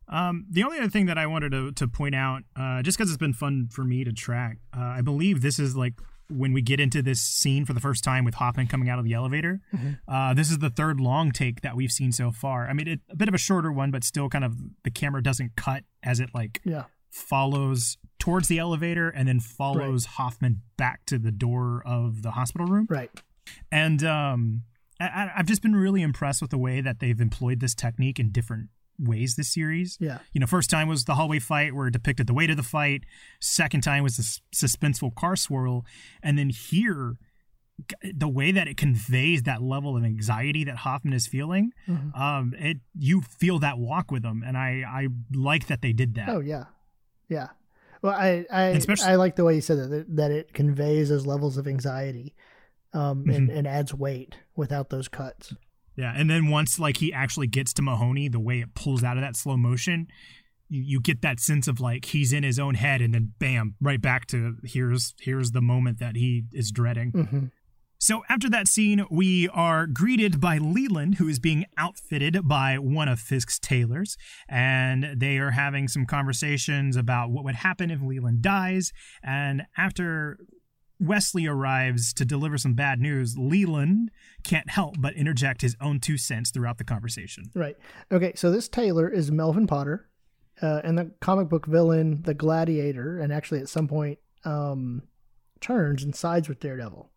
Um, the only other thing that I wanted to, to point out, uh, just because it's been fun for me to track, uh, I believe this is like when we get into this scene for the first time with Hoffman coming out of the elevator. Mhm. Uh, this is the third long take that we've seen so far. I mean, it, a bit of a shorter one, but still kind of the camera doesn't cut as it like Yeah, follows towards the elevator and then follows Hoffman back to the door of the hospital room. right. And um, I- I, I've just been really impressed with the way that they've employed this technique in different ways this series. Yeah, You know, first time was the hallway fight where it depicted the weight of the fight. Second time was the s- suspenseful car swirl, and then here, the way that it conveys that level of anxiety that Hoffman is feeling, Mhm. um, it you feel that walk with him, and I I like that they did that. Oh yeah, yeah. Well, I I, Especially- I like the way you said that that- it conveys those levels of anxiety, um, and, Mhm. and adds weight without those cuts. Yeah, and then once like he actually gets to Mahoney, the way it pulls out of that slow motion, you, you get that sense of like he's in his own head, and then bam, right back to here's here's the moment that he is dreading. hmm So after that scene, we are greeted by Leland, who is being outfitted by one of Fisk's tailors, and they are having some conversations about what would happen if Leland dies. And after Wesley arrives to deliver some bad news, Leland can't help but interject his own two cents throughout the conversation. Right. Okay. So this tailor is Melvin Potter, uh, and the comic book villain, the Gladiator, and actually at some point um, turns and sides with Daredevil.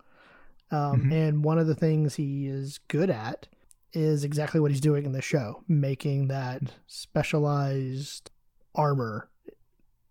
Um, Mhm. And one of the things he is good at is exactly what he's doing in the show, making that specialized armor,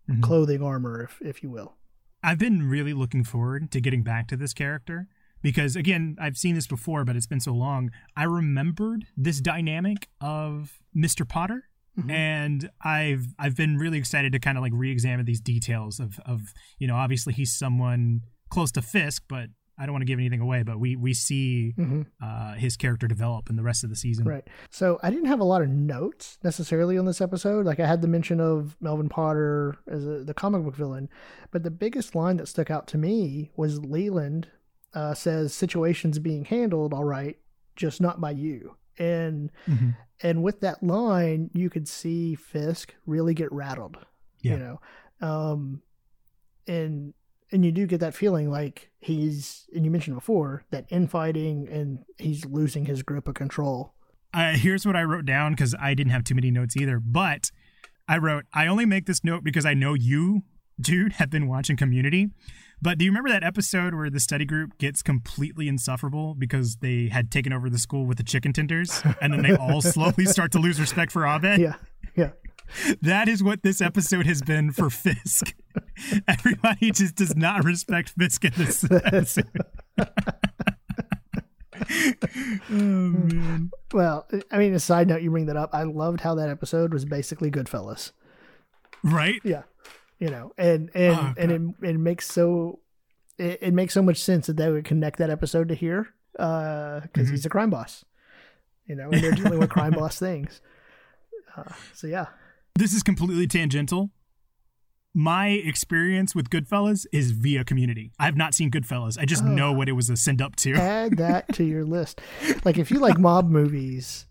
Mhm. clothing armor, if if you will. I've been really looking forward to getting back to this character because again, I've seen this before, but it's been so long. I remembered this dynamic of Mr. Potter. Mhm. And I've I've been really excited to kind of like re-examine these details of of you know obviously he's someone close to Fisk, but I don't want to give anything away. But we we see hmm uh, his character develop in the rest of the season. Right. So I didn't have a lot of notes necessarily on this episode. Like I had the mention of Melvin Potter as a, the comic book villain, but the biggest line that stuck out to me was Leland uh, says situations being handled all right, just not by you. And Mhm. and with that line, you could see Fisk really get rattled. Yeah. You know, um, and and you do get that feeling like he's and you mentioned before that infighting and he's losing his grip of control. Uh, here's what I wrote down because I didn't have too many notes either. But I wrote, I only make this note because I know you, dude, have been watching Community. But do you remember that episode where the study group gets completely insufferable because they had taken over the school with the chicken tenders, and then they all slowly start to lose respect for Abed? Yeah, yeah. That is what this episode has been for Fisk. Everybody just does not respect Fisk in this episode. oh man. Well, I mean, a side note, you bring that up. I loved how that episode was basically Goodfellas. Right? Yeah, you know, and and Oh, and it, it makes so it, it makes so much sense that they would connect that episode to here because Mhm. he's a crime boss, you know, and they're dealing with crime boss things. Uh, so yeah, this is completely tangential. My experience with Goodfellas is via Community. I have not seen Goodfellas. I just Oh. know what it was a send up to. add that to your list. Like if you like mob movies,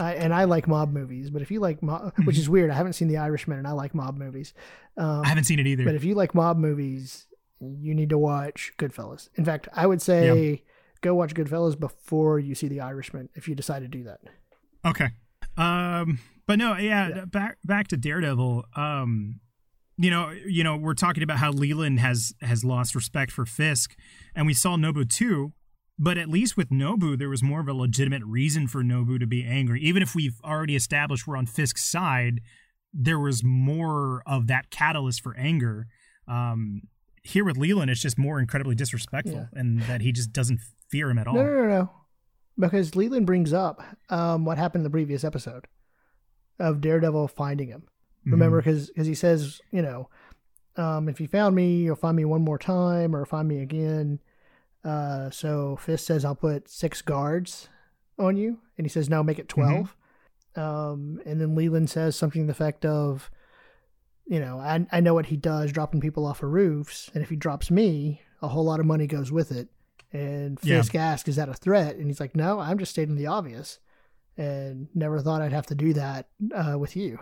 I, and I like mob movies, but if you like mob, which is weird, I haven't seen The Irishman, and I like mob movies. Um, I haven't seen it either. But if you like mob movies, you need to watch Goodfellas. In fact, I would say go watch Goodfellas before you see The Irishman if you decide to do that. Okay. Um but no, yeah, Yeah. back back to Daredevil. Um you know, you know, we're talking about how Leland has has lost respect for Fisk and we saw Nobu too, but at least with Nobu there was more of a legitimate reason for Nobu to be angry. Even if we've already established we're on Fisk's side, there was more of that catalyst for anger. Um here with Leland it's just more incredibly disrespectful and that he just doesn't fear him at all. No, no, no, no. Because Leland brings up um, what happened in the previous episode of Daredevil finding him. Mhm. Remember, because he says, you know, um, if you found me, you'll find me one more time or find me again. Uh, so Fisk says, I'll put six guards on you. And he says, no, make it 12. Um, and then Leland says something to the effect of, you know, I, I know what he does, dropping people off of roofs. And if he drops me, a whole lot of money goes with it. And Yeah. Fisk asks, is that a threat? And he's like, no, I'm just stating the obvious. And never thought I'd have to do that uh, with you.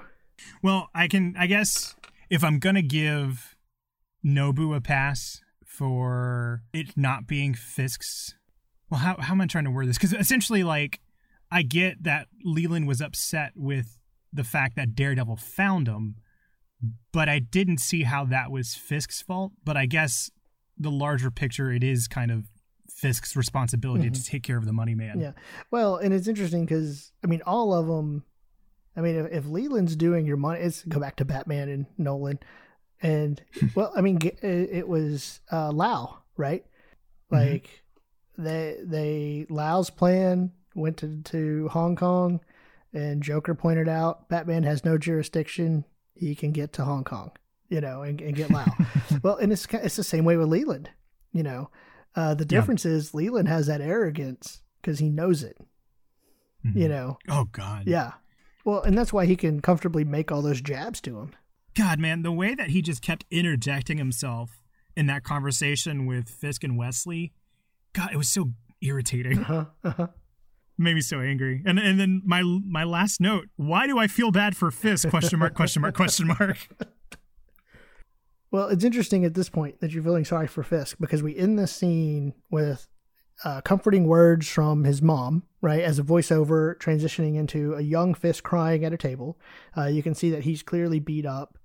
Well, I can. I guess if I'm gonna give Nobu a pass for it not being Fisk's, well, how how am I trying to word this? Because essentially, like, I get that Leland was upset with the fact that Daredevil found him, but I didn't see how that was Fisk's fault. But I guess the larger picture, it is kind of Fisk's responsibility to take care of the money man. Yeah. Well, and it's interesting because I mean, all of them. I mean, if, if Leland's doing your money, it's go back to Batman and Nolan, and well, I mean, it, it was uh, Lau, right? Mhm. Like they they Lau's plan went to to Hong Kong, and Joker pointed out Batman has no jurisdiction; he can get to Hong Kong. you know, and, and get loud. well, and it's it's the same way with Leland. You know, uh, the difference yeah. is Leland has that arrogance because he knows it. Mm-hmm. You know. Oh God. Yeah. Well, and that's why he can comfortably make all those jabs to him. God, man, the way that he just kept interjecting himself in that conversation with Fisk and Wesley, God, it was so irritating. Uh-huh, uh-huh. Made me so angry. And and then my my last note: Why do I feel bad for Fisk? Question mark? Question mark? Question mark? Well, it's interesting at this point that you're feeling sorry for Fisk because we end the scene with uh, comforting words from his mom, right, as a voiceover transitioning into a young Fisk crying at a table. Uh, you can see that he's clearly beat up,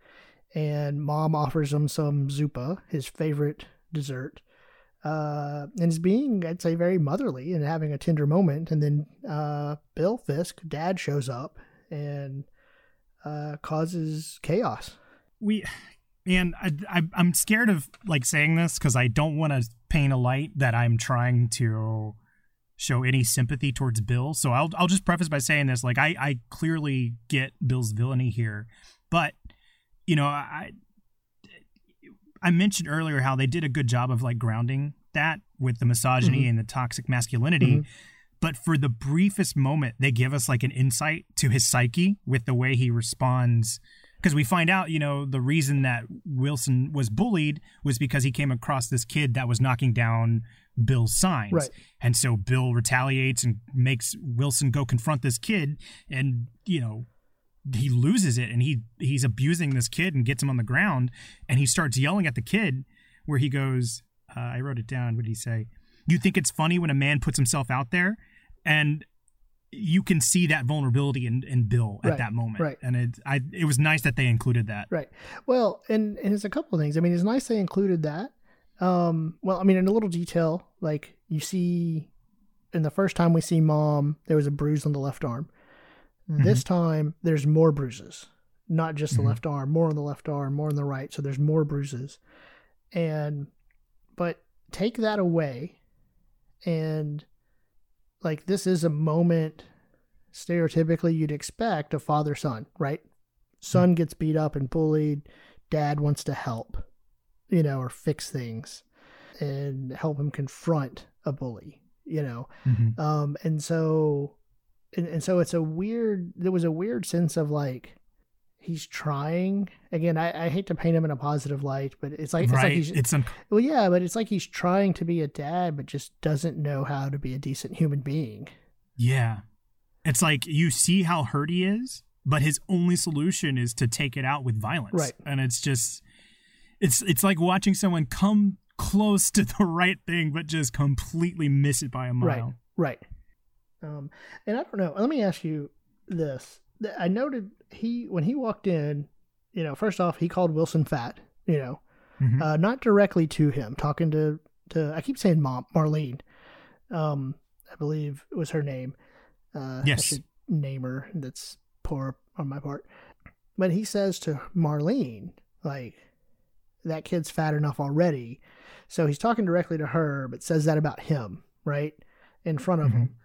and mom offers him some zupa, his favorite dessert. Uh, and is being, I'd say, very motherly and having a tender moment. And then uh, Bill Fisk, dad, shows up and uh, causes chaos. We and I, I I'm scared of like saying this because I don't want to paint a light that I'm trying to show any sympathy towards Bill. So I'll I'll just preface by saying this: like I I clearly get Bill's villainy here, but you know I I mentioned earlier how they did a good job of like grounding that with the misogyny mm-hmm. and the toxic masculinity. Mm-hmm. But for the briefest moment, they give us like an insight to his psyche with the way he responds because we find out, you know, the reason that Wilson was bullied was because he came across this kid that was knocking down Bill's signs. Right. And so Bill retaliates and makes Wilson go confront this kid and, you know, he loses it and he he's abusing this kid and gets him on the ground and he starts yelling at the kid where he goes uh, I wrote it down what did he say you think it's funny when a man puts himself out there and you can see that vulnerability in, in Bill at right, that moment. Right. And it I it was nice that they included that. Right. Well, and, and it's a couple of things. I mean, it's nice they included that. Um, well, I mean, in a little detail, like you see in the first time we see mom, there was a bruise on the left arm. Mm-hmm. This time there's more bruises. Not just the mm-hmm. left arm, more on the left arm, more on the right. So there's more bruises. And but take that away and like this is a moment stereotypically you'd expect a father son, right? Son gets beat up and bullied, dad wants to help, you know, or fix things and help him confront a bully, you know. Mm-hmm. Um and so and, and so it's a weird there was a weird sense of like he's trying. Again I, I hate to paint him in a positive light but it's like right. it's like he's it's un- well yeah but it's like he's trying to be a dad but just doesn't know how to be a decent human being. Yeah. It's like you see how hurt he is but his only solution is to take it out with violence. Right. And it's just it's it's like watching someone come close to the right thing but just completely miss it by a mile. Right right. Um and i don't know. Let me ask you this I noted he when he walked in, you know, first off he called Wilson fat, you know, mm-hmm. uh, not directly to him, talking to to I keep saying mom Marlene, um, I believe it was her name. Uh, yes, I should name her. That's poor on my part. But he says to Marlene, like, that kid's fat enough already. So he's talking directly to her, but says that about him, right? In front of mm-hmm. him.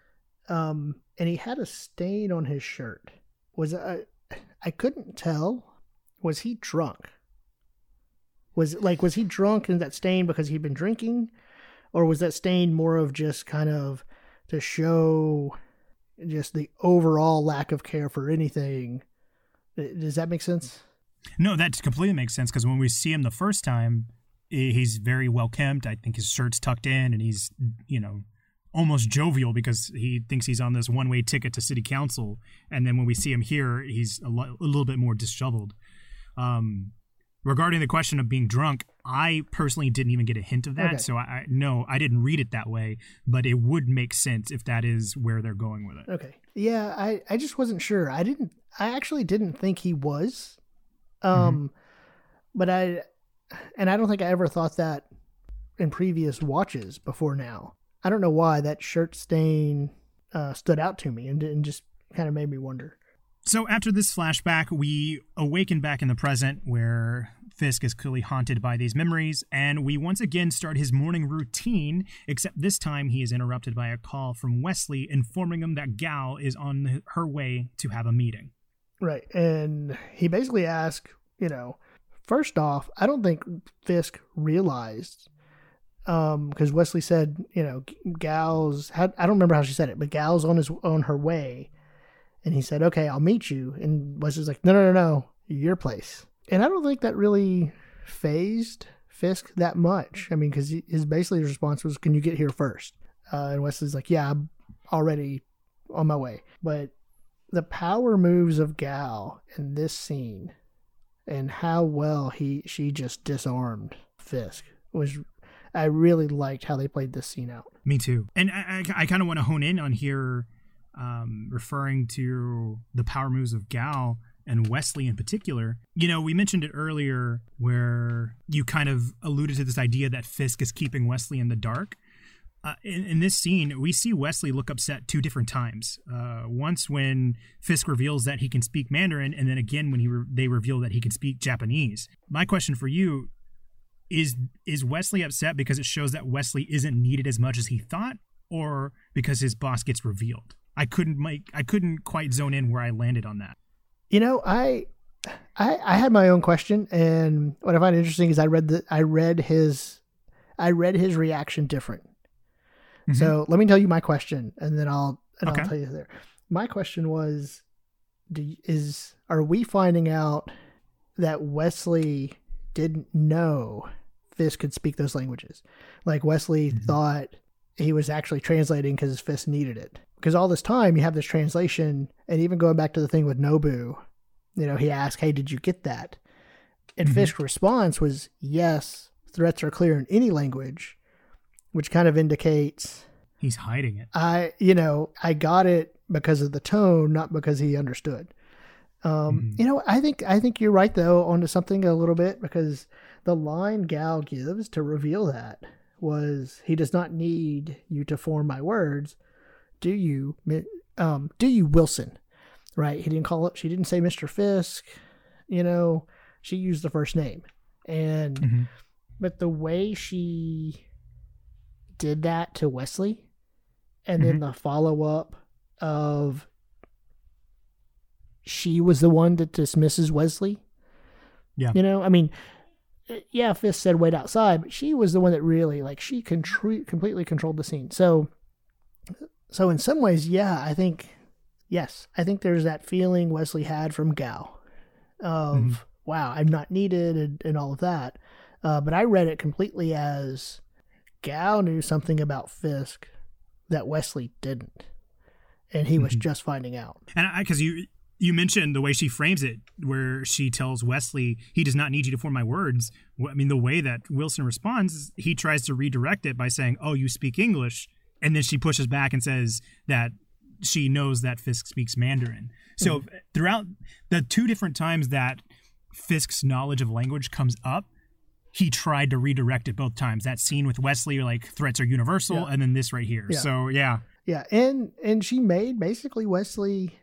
Um, and he had a stain on his shirt was I uh, I couldn't tell. Was he drunk? Was like was he drunk in that stain because he'd been drinking, or was that stain more of just kind of to show just the overall lack of care for anything? Does that make sense? No, that completely makes sense because when we see him the first time, he's very well kempt. I think his shirt's tucked in, and he's you know almost jovial because he thinks he's on this one way ticket to city council. And then when we see him here, he's a, lo- a little bit more disheveled. Um, regarding the question of being drunk, I personally didn't even get a hint of that. Okay. So I, I no, I didn't read it that way, but it would make sense if that is where they're going with it. Okay. Yeah, I, I just wasn't sure. I didn't I actually didn't think he was. Um mm-hmm. but I and I don't think I ever thought that in previous watches before now. I don't know why that shirt stain uh, stood out to me and, and just kind of made me wonder. So after this flashback, we awaken back in the present where Fisk is clearly haunted by these memories, and we once again start his morning routine, except this time he is interrupted by a call from Wesley informing him that Gao is on her way to have a meeting. Right. And he basically asks, you know, first off, I don't think Fisk realized because um, Wesley said, you know, Gao's. I don't remember how she said it, but Gao's on his on her way, and he said, "Okay, I'll meet you." And Wesley's like, "No, no, no, no, your place." And I don't think that really phased Fisk that much. I mean, because his basically his response was, "Can you get here first? Uh, and Wesley's like, "Yeah, I'm already on my way." But the power moves of Gao in this scene, and how well he she just disarmed Fisk was I really liked how they played this scene out. Me too. And I, I, I kind of want to hone in on here, um, referring to the power moves of Gao and Wesley in particular. You know, we mentioned it earlier where you kind of alluded to this idea that Fisk is keeping Wesley in the dark. Uh, in, in, this scene, we see Wesley look upset two different times. Uh, once when Fisk reveals that he can speak Mandarin, and then again when he re- they reveal that he can speak Japanese. My question for you is is Wesley upset because it shows that Wesley isn't needed as much as he thought, or because his boss gets revealed? I couldn't make I couldn't quite zone in where I landed on that. You know, I I, I had my own question, and what I find interesting is I read the I read his I read his reaction different. Mm-hmm. So let me tell you my question, and then I'll and okay. I'll tell you there. My question was, do, is are we finding out that Wesley didn't know Fisk could speak those languages. Like Wesley mm-hmm. thought he was actually translating because Fisk needed it. Because all this time you have this translation, and even going back to the thing with Nobu, you know, he asked, "Hey, did you get that?" And mm-hmm. Fisk's response was, "Yes, threats are clear in any language," which kind of indicates he's hiding it. I, you know, I got it because of the tone, not because he understood. Um, mm-hmm. You know, I think I think you're right though onto something a little bit because the line Gao gives to reveal that was he does not need you to form my words. Do you, um, do you Wilson? Right? He didn't call it. She didn't say Mr. Fisk. You know, she used the first name, and mm-hmm. but the way she did that to Wesley, and mm-hmm. then the follow up of she was the one that dismisses Wesley. Yeah. You know, I mean, yeah, Fisk said wait outside, but she was the one that really, like, she contr- completely controlled the scene. So, so in some ways, yeah, I think, yes, I think there's that feeling Wesley had from Gao of, mm-hmm. wow, I'm not needed and, and all of that. Uh, but I read it completely as Gao knew something about Fisk that Wesley didn't and he was mm-hmm. just finding out. And I, because you you mentioned the way she frames it, where she tells Wesley, he does not need you to form my words. I mean, the way that Wilson responds, he tries to redirect it by saying, oh, you speak English. And then she pushes back and says that she knows that Fisk speaks Mandarin. So mm-hmm. throughout the two different times that Fisk's knowledge of language comes up, he tried to redirect it both times. That scene with Wesley, like threats are universal, yeah. and then this right here. Yeah. So yeah. Yeah, and and she made basically Wesley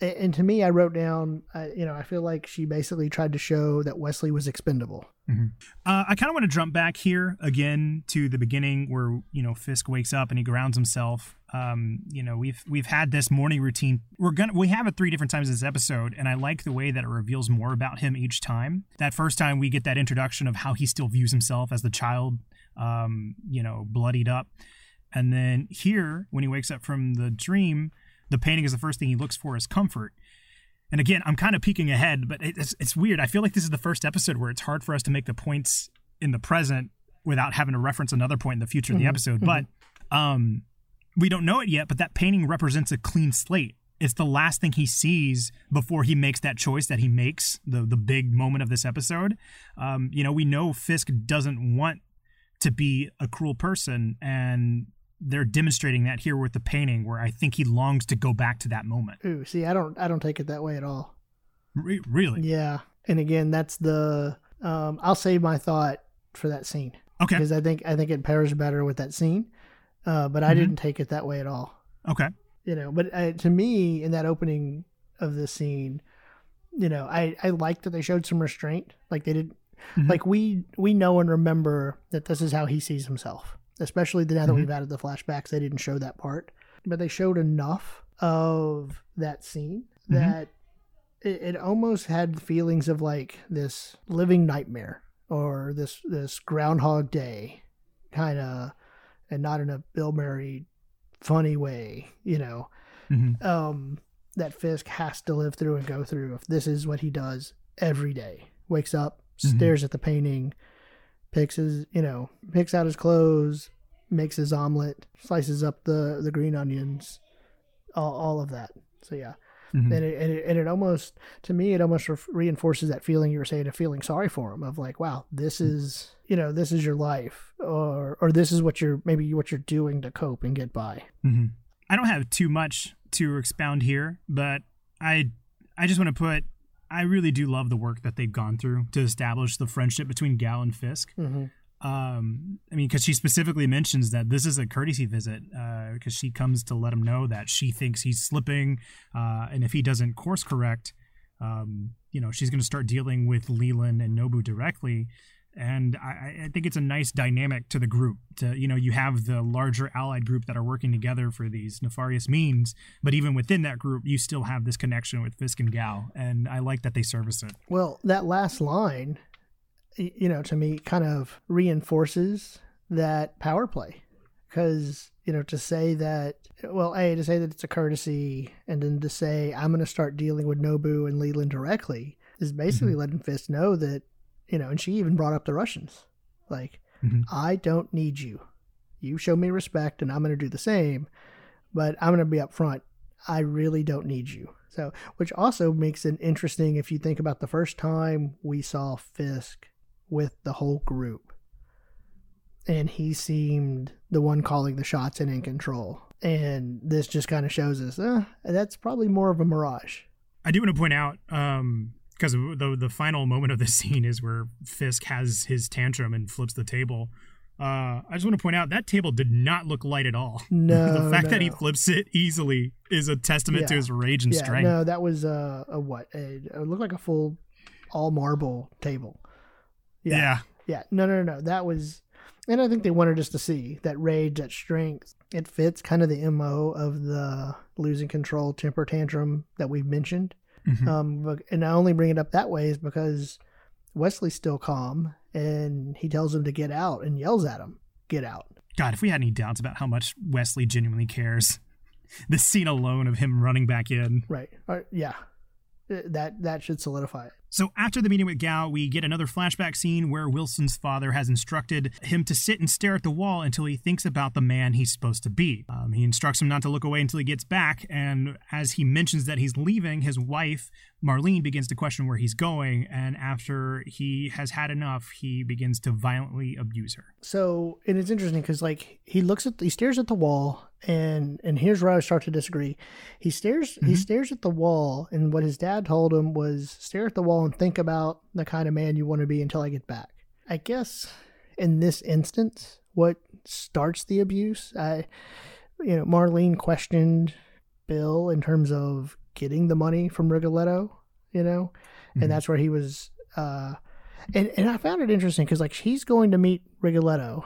and to me, I wrote down, uh, you know, I feel like she basically tried to show that Wesley was expendable. Mm-hmm. Uh, I kind of want to jump back here again to the beginning where you know Fisk wakes up and he grounds himself. Um, you know, we've we've had this morning routine. We're gonna we have it three different times in this episode, and I like the way that it reveals more about him each time. That first time we get that introduction of how he still views himself as the child, um, you know, bloodied up, and then here when he wakes up from the dream the painting is the first thing he looks for is comfort. And again, I'm kind of peeking ahead, but it's, it's weird. I feel like this is the first episode where it's hard for us to make the points in the present without having to reference another point in the future of the mm-hmm. episode. Mm-hmm. But um, we don't know it yet, but that painting represents a clean slate. It's the last thing he sees before he makes that choice that he makes, the the big moment of this episode. Um, you know, we know Fisk doesn't want to be a cruel person, and they're demonstrating that here with the painting where I think he longs to go back to that moment. Ooh, see, I don't I don't take it that way at all. Re- really? Yeah. And again, that's the um I'll save my thought for that scene. Okay. Because I think I think it pairs better with that scene. Uh, but I mm-hmm. didn't take it that way at all. Okay. You know, but uh, to me in that opening of the scene, you know, I I liked that they showed some restraint. Like they did mm-hmm. like we we know and remember that this is how he sees himself especially now that mm-hmm. we've added the flashbacks. They didn't show that part, but they showed enough of that scene mm-hmm. that it, it almost had feelings of like this living nightmare or this this Groundhog Day kind of, and not in a Bill Murray funny way, you know. Mhm. Um, that Fisk has to live through and go through if this is what he does every day. Wakes up, Mhm. stares at the painting, picks his, you know, picks out his clothes, makes his omelet, slices up the the green onions, all, all of that. So yeah, Mhm. and it, and it and it almost to me it almost re- reinforces that feeling you were saying of feeling sorry for him of like wow this is you know this is your life or or this is what you're maybe what you're doing to cope and get by. Mhm. I don't have too much to expound here, but I I just want to put I really do love the work that they've gone through to establish the friendship between Gao and Fisk. Mm-hmm. Um, I mean, because she specifically mentions that this is a courtesy visit, because she comes to let him know that she thinks he's slipping, uh, and if he doesn't course correct, um, you know, she's going to start dealing with Leland and Nobu directly. And I, I think it's a nice dynamic to the group. To you know, you have the larger allied group that are working together for these nefarious means, but even within that group, you still have this connection with Fisk and Gao, and I like that they service it. Well, that last line, you know, to me kind of reinforces that power play. Because, you know, to say that, well, A, to say that it's a courtesy, and then to say, I'm going to start dealing with Nobu and Leland directly, is basically mm-hmm. letting Fisk know that, you know, and she even brought up the Russians. Like, Mhm. I don't need you. You show me respect, and I'm going to do the same, but I'm going to be upfront. I really don't need you. So, which also makes it interesting if you think about the first time we saw Fisk with the whole group. And he seemed the one calling the shots and in control. And this just kind of shows us uh, that's probably more of a mirage. I do want to point out, um, because the the final moment of this scene is where Fisk has his tantrum and flips the table. Uh, I just want to point out that table did not look light at all. No, the fact that he flips it easily is a testament to his rage and yeah, strength. no, that was uh, a what? A, it looked like a full all marble table. yeah. Yeah. Yeah, no, no, no. That was, and I think they wanted us to see that rage, that strength. It fits kind of the mo of the losing control temper tantrum that we've mentioned. Mhm. Um, but, and I only bring it up that way is because Wesley's still calm, and he tells him to get out and yells at him, "Get out!" God, if we had any doubts about how much Wesley genuinely cares, this scene alone of him running back in. Right? Or, yeah, Uh, that that should solidify it. So after the meeting with Gao, we get another flashback scene where Wilson's father has instructed him to sit and stare at the wall until he thinks about the man he's supposed to be. Um, he instructs him not to look away until he gets back, and as he mentions that he's leaving, his wife Marlene begins to question where he's going, and after he has had enough, he begins to violently abuse her. So, and it's interesting because like he looks at, he stares at the wall, and and here's where I start to disagree. He stares, he Mhm. stares at the wall, and what his dad told him was stare at the wall and think about the kind of man you want to be until I get back. I guess in this instance, what starts the abuse, I, you know, Marlene questioned Bill in terms of getting the money from Rigoletto, you know, and that's where he was. uh and and I found it interesting because like she's going to meet Rigoletto,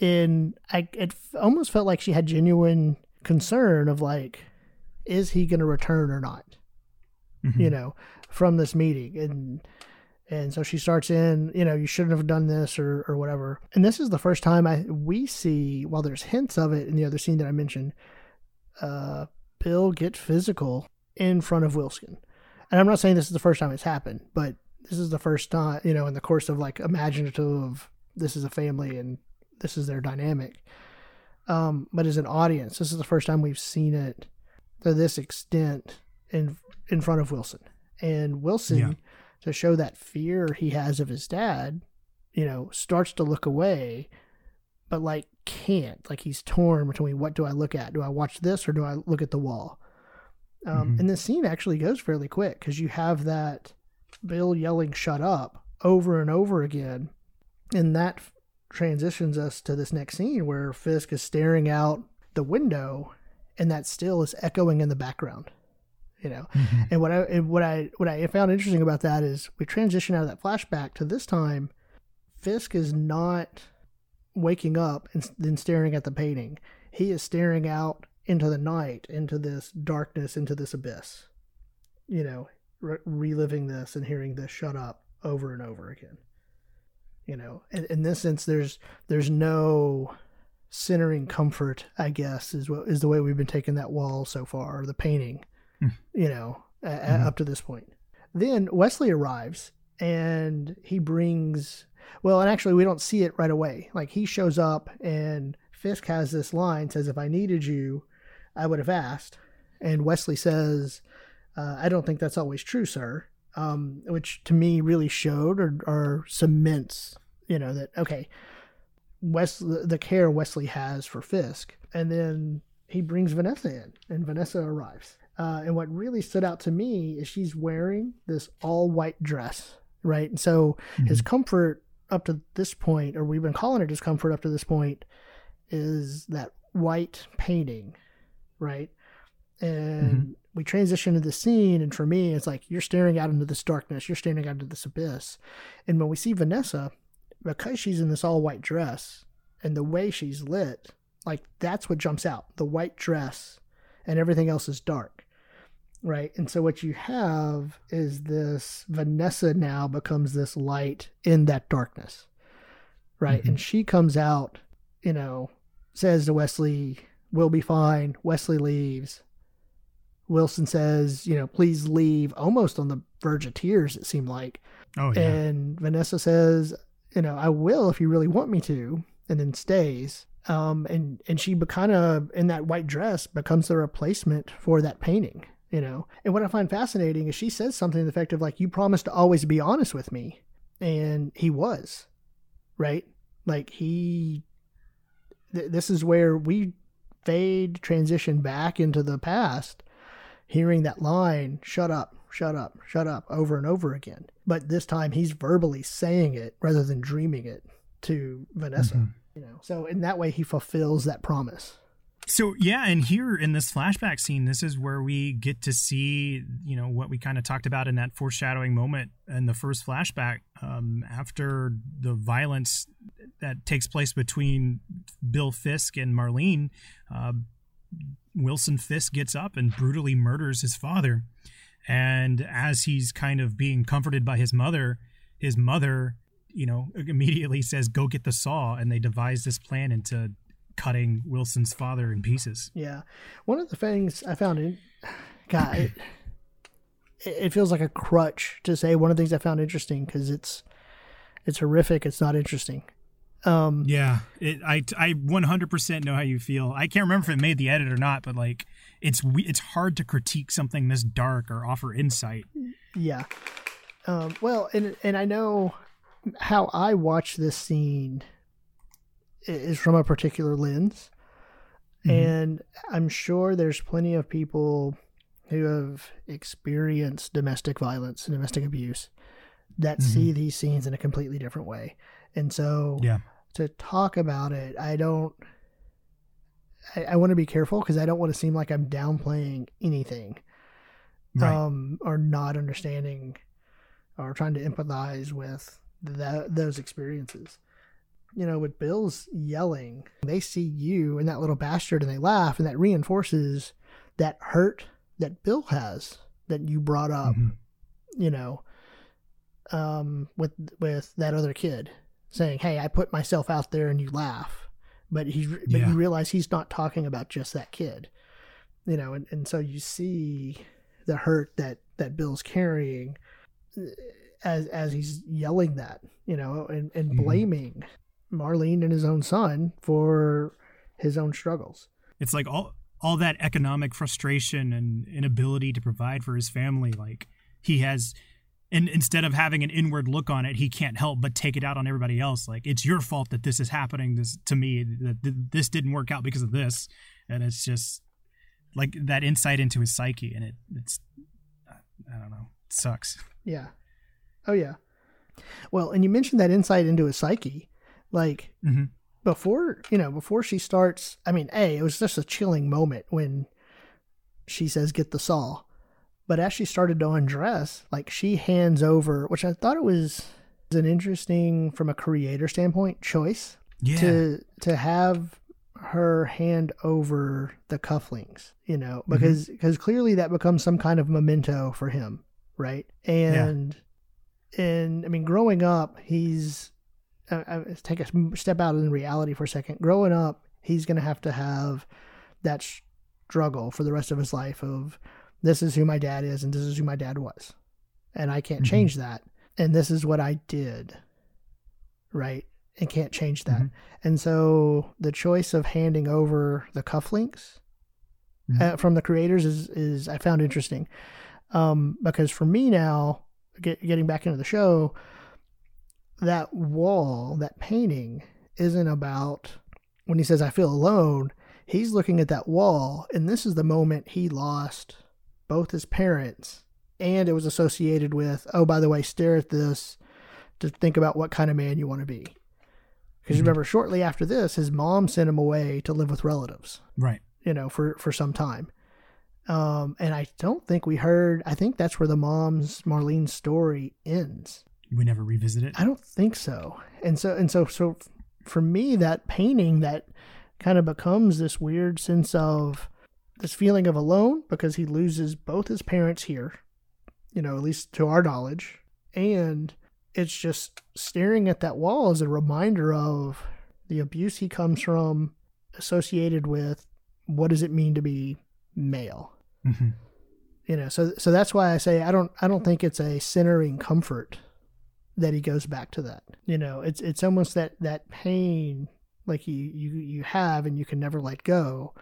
and I it f- almost felt like she had genuine concern of like, is he going to return or not? Mhm. You know, from this meeting, and and so she starts in, you know, you shouldn't have done this or or whatever. And this is the first time I we see while there's hints of it in the other scene that I mentioned, uh, Bill get physical in front of Wilson. And I'm not saying this is the first time it's happened, but this is the first time, you know, in the course of like imaginative of this is a family and this is their dynamic. Um, but as an audience, this is the first time we've seen it to this extent in in front of Wilson. And Wilson, Yeah. to show that fear he has of his dad, you know, starts to look away, but like can't. Like he's torn between what do I look at? Do I watch this or do I look at the wall? Um, Mhm. And the scene actually goes fairly quick because you have that Bill yelling "shut up" over and over again, and that transitions us to this next scene where Fisk is staring out the window, and that still is echoing in the background. You know, Mhm. and what I and what I what I found interesting about that is we transition out of that flashback to this time. Fisk is not waking up and then staring at the painting. He is staring out into the night, into this darkness, into this abyss. You know, re- reliving this and hearing this shut up over and over again. You know, in, in this sense, there's there's no centering comfort. I guess is what is the way we've been taking that wall so far, or the painting. You know, Mhm. up to this point. Then Wesley arrives and he brings well, and actually we don't see it right away. Like he shows up and Fisk has this line says, "If I needed you, I would have asked." And Wesley says, uh, "I don't think that's always true, sir." Um, which to me really showed or, or cements, you know, that okay, Wesley, the care Wesley has for Fisk, and then he brings Vanessa in, and Vanessa arrives. Uh, and what really stood out to me is she's wearing this all white dress, right? And so his comfort up to this point, or we've been calling it his comfort up to this point, is that white painting, right? And we transition to the scene, and for me, it's like you're staring out into this darkness, you're staring out into this abyss. And when we see Vanessa, because she's in this all white dress and the way she's lit, like that's what jumps out the white dress, and everything else is dark right? And so what you have is this Vanessa now becomes this light in that darkness, right? Mhm. And she comes out, you know, says to Wesley, "We'll be fine." Wesley leaves. Wilson says, "You know, please leave." Almost on the verge of tears, it seemed like. Oh yeah. And Vanessa says, you know, I will if you really want me to, and then stays. Um, and and she kind of in that white dress becomes the replacement for that painting, you know. And what I find fascinating is she says something to the effect of like, "You promised to always be honest with me," and he was, right? Like he. Th- this is where we fade transition back into the past, hearing that line, "Shut up." Shut up, shut up, over and over again. But this time he's verbally saying it rather than dreaming it to Vanessa. Mhm. You know, so in that way he fulfills that promise. So yeah, and here in this flashback scene, this is where we get to see, you know, what we kind of talked about in that foreshadowing moment in the first flashback. Um, after the violence that takes place between Bill Fisk and Marlene, uh, Wilson Fisk gets up and brutally murders his father. And as he's kind of being comforted by his mother, his mother, you know, immediately says, "Go get the saw," and they devise this plan into cutting Wilson's father in pieces. Yeah. One of the things I found in God, it, it feels like a crutch to say one of the things I found interesting because it's it's horrific. It's not interesting. Um, Yeah, it, I I 100% know how you feel. I can't remember if it made the edit or not, but like it's we- it's hard to critique something this dark or offer insight. Yeah. Um, well, and and I know how I watch this scene is from a particular lens, Mhm. and I'm sure there's plenty of people who have experienced domestic violence and domestic abuse that Mhm. see these scenes in a completely different way, and so Yeah. to talk about it, I don't. I, I want to be careful because I don't want to seem like I'm downplaying anything Right. um, or not understanding or trying to empathize with that, those experiences. You know, with Bill's yelling, they see you and that little bastard and they laugh, and that reinforces that hurt that Bill has that you brought up, Mhm. you know, um, with with that other kid saying, "Hey, I put myself out there and you laugh," but he but Yeah. you realize he's not talking about just that kid, you know, and, and so you see the hurt that that Bill's carrying uh, as as he's yelling that, you know, and and Mhm. blaming Marlene and his own son for his own struggles. It's like all all that economic frustration and inability to provide for his family like he has and instead of having an inward look on it he can't help but take it out on everybody else like it's your fault that this is happening this to me that th- this didn't work out because of this and it's just like that insight into his psyche and it it's i don't know it sucks Yeah. Oh yeah. Well, and you mentioned that insight into his psyche, like Mhm. before you know before she starts. I mean, a it was just a chilling moment when she says, "Get the saw," but as she started to undress, like she hands over, which I thought it was an interesting from a creator standpoint choice yeah to to have her hand over the cufflinks you know because because clearly that becomes some kind of memento for him right? And and I mean, growing up, he's uh, uh, take a step out in reality for a second. Growing up, he's going to have to have that struggle for the rest of his life of this is who my dad is and this is who my dad was, and I can't Mhm. change that, and this is what I did, right? And can't change that. Mhm. And so the choice of handing over the cufflinks Mhm. uh, from the creators is is I found interesting, um, because for me now, get, getting back into the show, that wall, that painting, isn't about when he says I feel alone. He's looking at that wall, and this is the moment he lost both his parents, and it was associated with oh by the way, stare at this to think about what kind of man you want to be. Because Mhm. remember, shortly after this, his mom sent him away to live with relatives Right. you know, for for some time. Um, and I don't think we heard. I think that's where the mom's Marlene's story ends. We never revisit it. I don't think so. And so and so so for me, that painting that kind of becomes this weird sense of this feeling of alone because he loses both his parents here, you know, at least to our knowledge, and it's just staring at that wall as a reminder of the abuse he comes from associated with what does it mean to be male Mhm. you know so so that's why i say i don't i don't think it's a centering comfort that he goes back to that you know it's it's almost that that pain like you you you have and you can never let go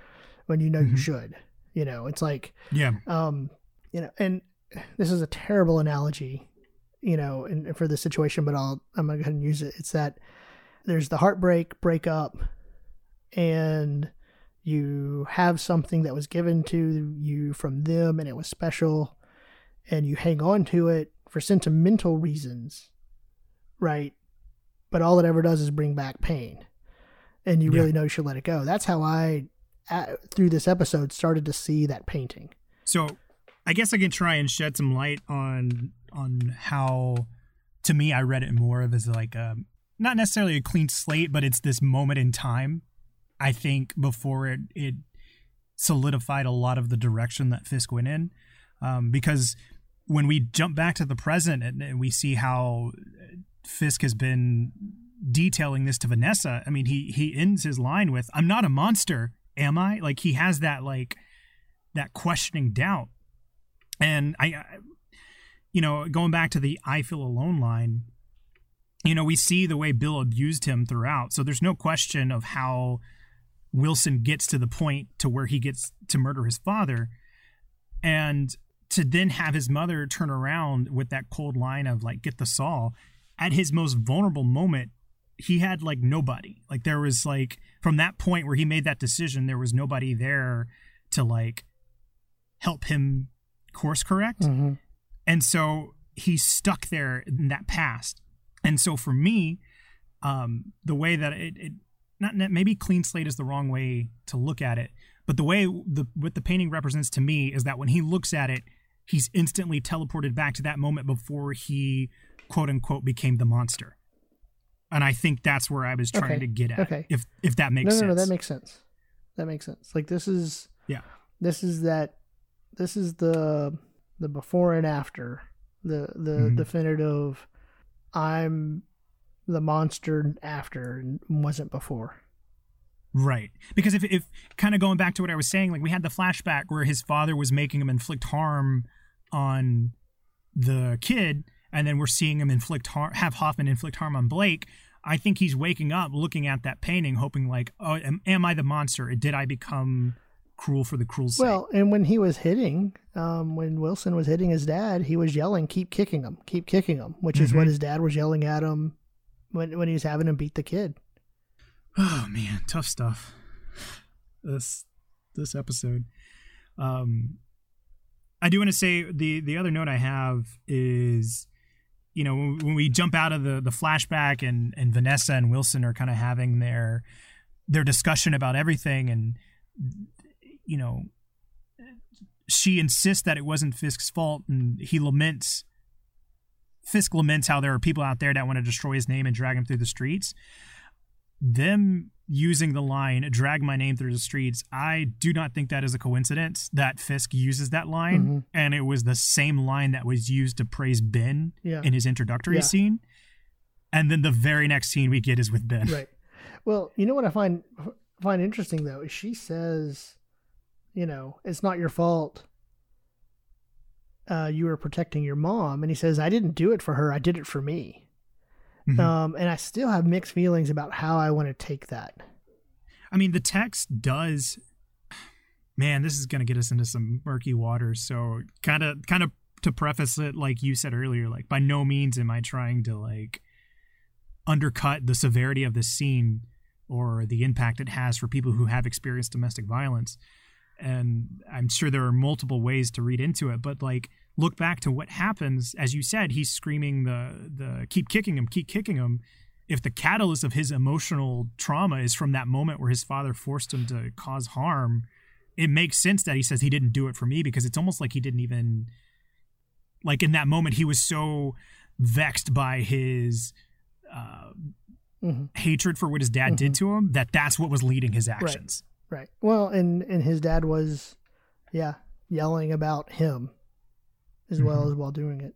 when you know you Mhm. should you know it's like Yeah. um you know and this is a terrible analogy you know and for this situation but i'll i'm gonna go ahead and use it it's that there's the heartbreak breakup and you have something that was given to you from them and it was special and you hang on to it for sentimental reasons right but all it ever does is bring back pain and you Yeah. really know you should let it go that's how i through this episode started to see that painting So I guess I can try and shed some light on on how to me I read it more of as like a not necessarily a clean slate, but it's this moment in time. I think before it it solidified a lot of the direction that Fisk went in. Um, because when we jump back to the present and, and we see how Fisk has been detailing this to Vanessa, I mean, he he ends his line with, "I'm not a monster, am I?" Like he has that like that questioning doubt, and I, I you know, going back to the "I feel alone" line, you know, we see the way Bill abused him throughout, so there's no question of how Wilson gets to the point to where he gets to murder his father, and to then have his mother turn around with that cold line of like get the saw at his most vulnerable moment he had like nobody. Like there was like from that point where he made that decision there was nobody there to like help him course correct. Mm-hmm. and so he's stuck there in that past. And so for me um the way that it, it not maybe clean slate is the wrong way to look at it but the way the what the painting represents to me is that when he looks at it he's instantly teleported back to that moment before he quote unquote became the monster and i think that's where i was trying Okay. to get at Okay. if if that makes no, no, sense no, that makes sense. That makes sense. Like this is, Yeah. this is that, this is the the before and after, the the Mhm. definitive. I'm the monster after and wasn't before. Right. Because if, if kind of going back to what I was saying, like we had the flashback where his father was making him inflict harm on the kid, and then we're seeing him inflict harm, have Hoffman inflict harm on Blake. I think he's waking up, looking at that painting, hoping like, oh, am, am I the monster? Did I become cruel for the cruel's sake? Well, and when he was hitting, um, when Wilson was hitting his dad, he was yelling, "Keep kicking him, keep kicking him," which is what Mhm. his dad was yelling at him when when he was having him beat the kid. Oh man, tough stuff. This this episode. Um I do want to say the the other note I have is you know when, we jump out of the the flashback and and Vanessa and Wilson are kind of having their their discussion about everything and you know she insists that it wasn't Fisk's fault and he laments Fisk laments how there are people out there that want to destroy his name and drag him through the streets. Them using the line drag my name through the streets i do not think that is a coincidence that fisk uses that line Mhm. and it was the same line that was used to praise ben Yeah. in his introductory Yeah. scene and then the very next scene we get is with ben right. Well, you know what I find find interesting though is she says, you know, it's not your fault. Uh, you were protecting your mom, and he says, "I didn't do it for her. I did it for me." Mhm. Um, and I still have mixed feelings about how I want to take that. I mean, the text does. Man, this is going to get us into some murky waters. So, kind of, kind of to preface it, like you said earlier, like by no means am I trying to like undercut the severity of this scene or the impact it has for people who have experienced domestic violence. And I'm sure there are multiple ways to read into it, but like look back to what happens. As you said, he's screaming the the keep kicking him, keep kicking him if the catalyst of his emotional trauma is from that moment where his father forced him to cause harm, it makes sense that he says he didn't do it for me because it's almost like he didn't even like in that moment he was so vexed by his uh, hmm hatred for what his dad did to him that that's what was leading his actions. Right. Well, and and his dad was, yeah, yelling about him, as well Mhm. as while doing it.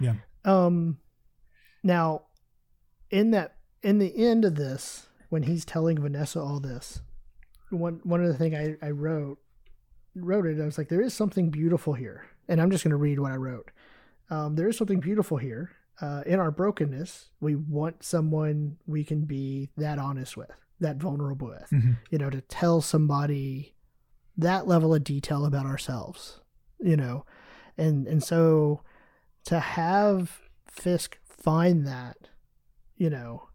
Yeah. Um, now, in that in the end of this, when he's telling Vanessa all this, one one of the thing I I wrote wrote it. I was like, there is something beautiful here, and I'm just going to read what I wrote. Um, there is something beautiful here. Uh, in our brokenness, we want someone we can be that honest with, that vulnerable with Mhm. you know, to tell somebody that level of detail about ourselves, you know, and and so to have Fisk find that, you know,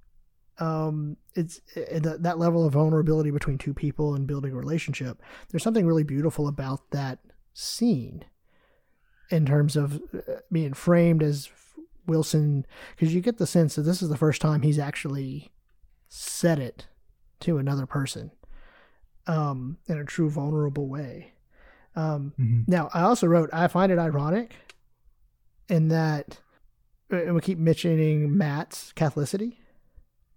um, it's it, that that level of vulnerability between two people and building a relationship. There's something really beautiful about that scene, in terms of uh, being framed as Wilson, because you get the sense that this is the first time he's actually said it to another person um, in a true vulnerable way. Um, Mhm. now, I also wrote, I find it ironic in that, and we keep mentioning Matt's Catholicity.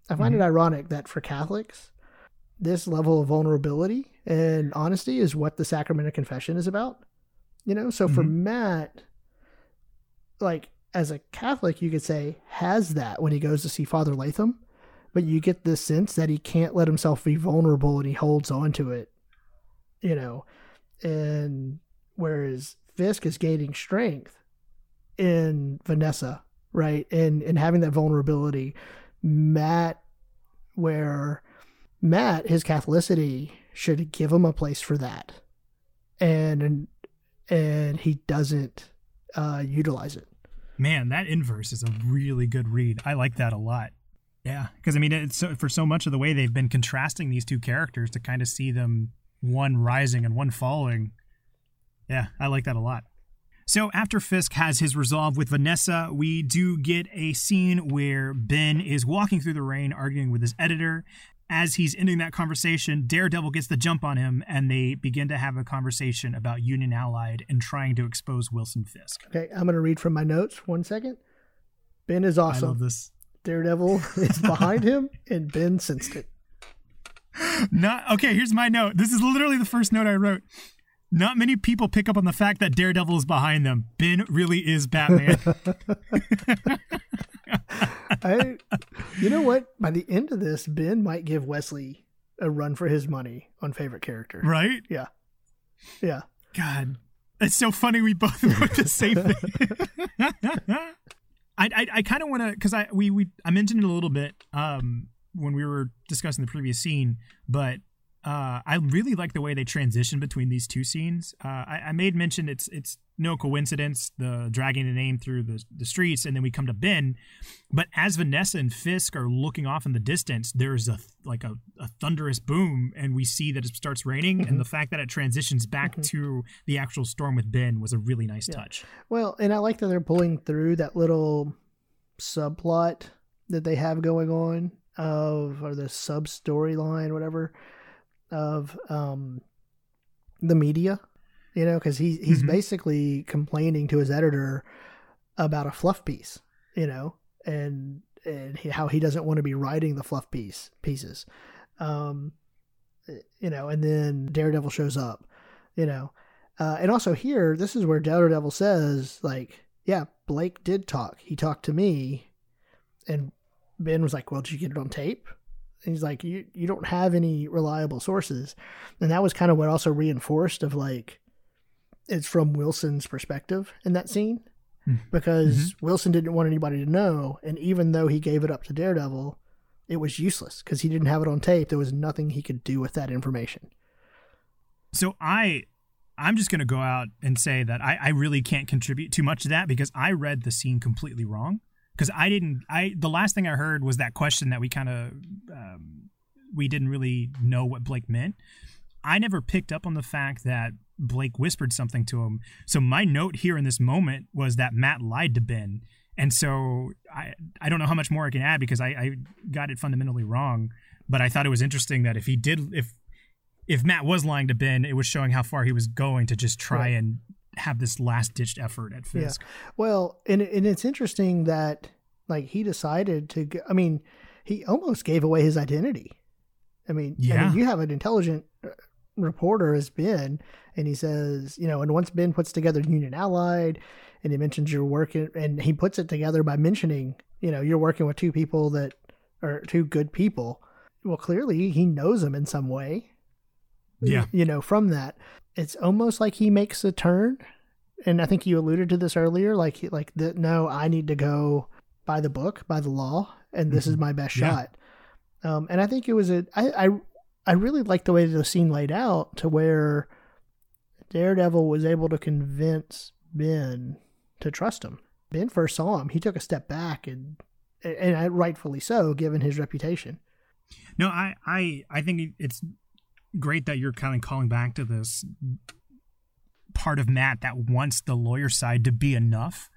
I find it ironic that for Catholics, this level of vulnerability and honesty is what the sacrament of confession is about. You know, so for Mhm. Matt, like as a Catholic, you could say has that when he goes to see Father Lantom, but you get this sense that he can't let himself be vulnerable and he holds on to it, you know, and whereas Fisk is gaining strength in Vanessa, right, and and having that vulnerability, Matt, where Matt his Catholicity should give him a place for that, and and he doesn't uh, utilize it. Man, that inverse is a really good read. I like that a lot. Yeah, because I mean, it's so, for so much of the way they've been contrasting these two characters to kind of see them one rising and one falling. Yeah, I like that a lot. So after Fisk has his resolve with Vanessa, we do get a scene where Ben is walking through the rain arguing with his editor. As he's ending that conversation, Daredevil gets the jump on him and they begin to have a conversation about Union Allied and trying to expose Wilson Fisk. Okay, I'm going to read from my notes. One second. Ben is awesome. I love this. Daredevil is behind him, and Ben sensed it. Not okay. Here's my note. This is literally the first note I wrote. Not many people pick up on the fact that Daredevil is behind them. Ben really is Batman. I, you know what? By the end of this, Ben might give Wesley a run for his money on favorite character. right? Yeah, yeah. God, it's so funny. We both wrote the same thing. I I, I kind of want to because I we we I mentioned it a little bit um when we were discussing the previous scene, but uh, I really like the way they transition between these two scenes. Uh, I, I made mention it's it's no coincidence the dragging the name through the the streets, and then we come to Ben. But as Vanessa and Fisk are looking off in the distance, there's a like a, a thunderous boom, and we see that it starts raining. And the fact that it transitions back to the actual storm with Ben was a really nice touch. Well, and I like that they're pulling through that little subplot that they have going on of or the sub storyline, whatever, of um the media. You know, because he he's Mhm. basically complaining to his editor about a fluff piece. You know, and and he, how he doesn't want to be writing the fluff piece pieces. Um, you know, and then Daredevil shows up, you know, uh, and also here, this is where Daredevil says, like, yeah, Blake did talk. He talked to me, and Ben was like, well, did you get it on tape? And he's like, you you don't have any reliable sources, and that was kind of what also reinforced of like, it's from Wilson's perspective in that scene, Hmm. because Mm-hmm. Wilson didn't want anybody to know, and even though he gave it up to Daredevil, it was useless because he didn't have it on tape. There was nothing he could do with that information. So I I'm just gonna go out and say that I, I really can't contribute too much to that because I read the scene completely wrong. Because I didn't I the last thing I heard was that question that we kind of um, we didn't really know what Blake meant. I never picked up on the fact that Blake whispered something to him. So my note here in this moment was that Matt lied to Ben. And so I I don't know how much more I can add because I, I got it fundamentally wrong. But I thought it was interesting that if he did if if Matt was lying to Ben, it was showing how far he was going to just try and have this last ditched effort at Fisk. Well, and and it's interesting that like he decided to. Go, I mean, he almost gave away his identity. I mean, I Yeah. mean, you have an intelligent uh, reporter as Ben, and he says, you know, and once Ben puts together Union Allied, and he mentions you're working, and he puts it together by mentioning, you know, you're working with two people that are two good people. Well, clearly he knows them in some way. Yeah. You know, from that, it's almost like he makes a turn and I think you alluded to this earlier, like like the, no, I need to go by the book, by the law, and this is my best Yeah. shot. Um, and I think it was a I I, I really liked the way the scene laid out to where Daredevil was able to convince Ben to trust him. Ben first saw him, he took a step back, and and rightfully so, given his reputation. No, I, I, I think it's great that you're kind of calling back to this part of Matt that wants the lawyer side to be enough.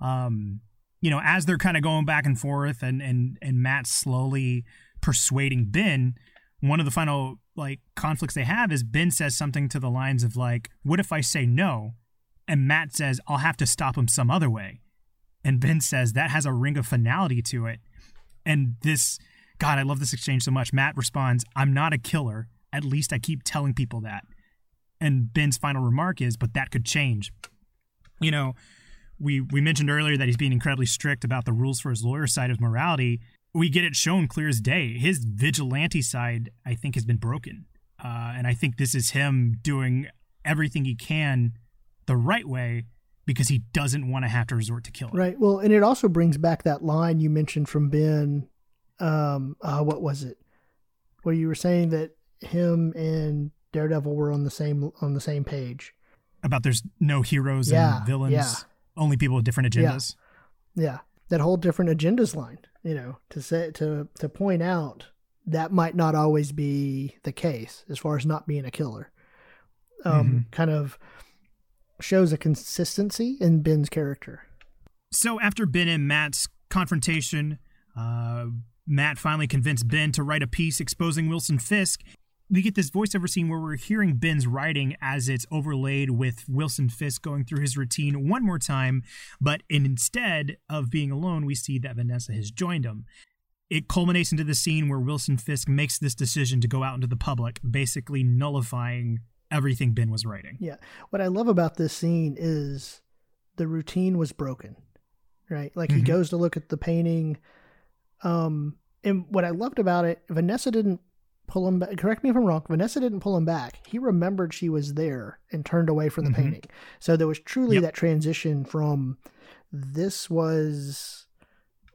Um, you know, as they're kind of going back and forth, and and and Matt slowly persuading Ben. One of the final like conflicts they have is Ben says something to the lines of like, "What if I say no?" And Matt says, "I'll have to stop him some other way." And Ben says that has a ring of finality to it. And this God, I love this exchange so much. Matt responds, I'm not a killer. At least I keep telling people that. And Ben's final remark is, but that could change. You know, we we mentioned earlier that he's being incredibly strict about the rules for his lawyer side of morality. We get it shown clear as day. His vigilante side, I think, has been broken. Uh, and I think this is him doing everything he can the right way because he doesn't want to have to resort to killing. Right. Well, and it also brings back that line you mentioned from Ben. Um, uh, what was it? Where you were saying that him and Daredevil were on the same on the same page. About there's no heroes Yeah, and villains, yeah. only people with different agendas. Yeah, that whole different agendas line. You know, to say to to point out that might not always be the case as far as not being a killer. Um, kind of shows a consistency in Ben's character. So after Ben and Matt's confrontation, uh, Matt finally convinced Ben to write a piece exposing Wilson Fisk. We get this voiceover scene where we're hearing Ben's writing as it's overlaid with Wilson Fisk going through his routine one more time, but instead of being alone, we see that Vanessa has joined him. It culminates into the scene where Wilson Fisk makes this decision to go out into the public, basically nullifying everything Ben was writing. Yeah. What I love about this scene is the routine was broken, right? Like he Mhm. goes to look at the painting. Um, and what I loved about it, Vanessa didn't pull him back. Correct me if I'm wrong. Vanessa didn't pull him back. He remembered she was there and turned away from the Mhm. painting. So there was truly Yep. that transition from this was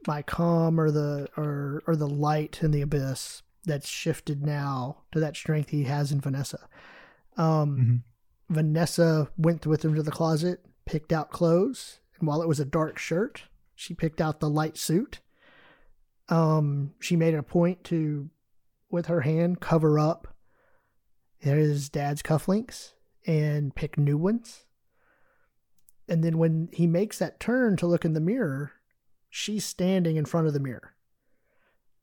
my calm or the or or the light in the abyss that's shifted now to that strength he has in Vanessa. Um, Mhm. Vanessa went with him to the closet, picked out clothes, and while it was a dark shirt, she picked out the light suit. Um, she made it a point to, with her hand, cover up his dad's cufflinks and pick new ones. And then when he makes that turn to look in the mirror, she's standing in front of the mirror.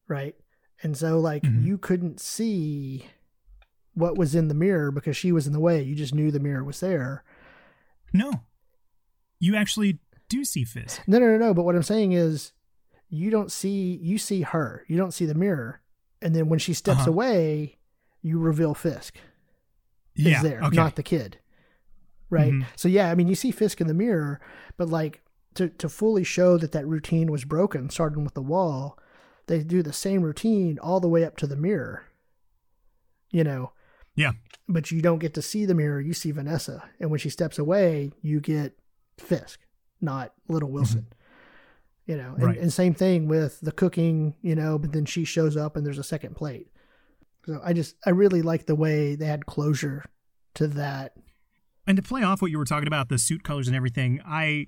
Right? And so like Mhm. you couldn't see what was in the mirror because she was in the way. You just knew the mirror was there. No, you actually do see Fisk. No, no, no, no. But what I'm saying is, you don't see you see her, you don't see the mirror, and then when she steps Uh-huh. away, you reveal Fisk is yeah. there, okay. not the kid. Right. Mhm. So yeah, I mean, you see Fisk in the mirror, but like to to fully show that that routine was broken, starting with the wall, they do the same routine all the way up to the mirror. You know. Yeah. But you don't get to see the mirror. You see Vanessa, and when she steps away, you get Fisk, not Little Wilson. You know, and. Right. and same thing with the cooking. You know, but then she shows up and there's a second plate. So I just I really like the way they had closure to that. And to play off what you were talking about, the suit colors and everything, I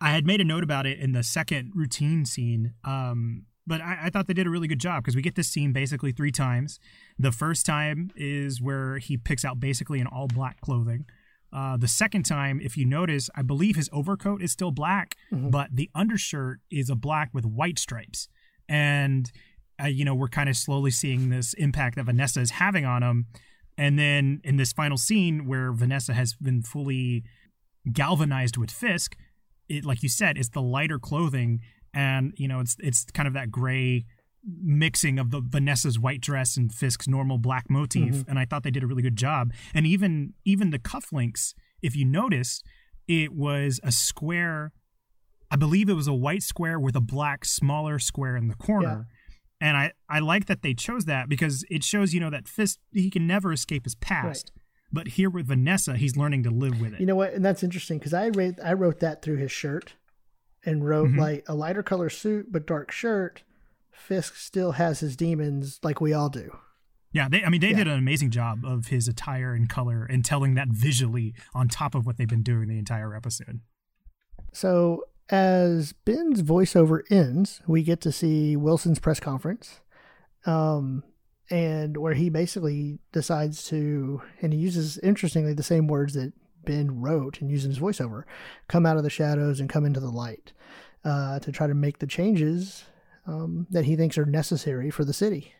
I had made a note about it in the second routine scene. Um, but I, I thought they did a really good job because we get this scene basically three times. The first time is where he picks out basically an all black clothing. Uh, the second time, if you notice, I believe his overcoat is still black, Mhm. but the undershirt is a black with white stripes. And, uh, you know, we're kind of slowly seeing this impact that Vanessa is having on him. And then in this final scene where Vanessa has been fully galvanized with Fisk, it like you said, it's the lighter clothing, and you know it's it's kind of that gray mixing of the Vanessa's white dress and Fisk's normal black motif. Mhm. And I thought they did a really good job. And even even the cufflinks, if you notice, it was a square. I believe it was a white square with a black smaller square in the corner. And I, I like that they chose that because it shows, you know, that Fisk, he can never escape his past. But here with Vanessa, he's learning to live with it. You know what? And that's interesting because I wrote I wrote that through his shirt, and wrote Mhm. like a lighter color suit but dark shirt. Fisk still has his demons like we all do. yeah, they, I mean, they Yeah. did an amazing job of his attire and color and telling that visually on top of what they've been doing the entire episode. So as Ben's voiceover ends, we get to see Wilson's press conference, um, and where he basically decides to, and he uses interestingly the same words that Ben wrote and used in his voiceover, come out of the shadows and come into the light, uh, to try to make the changes um, that he thinks are necessary for the city.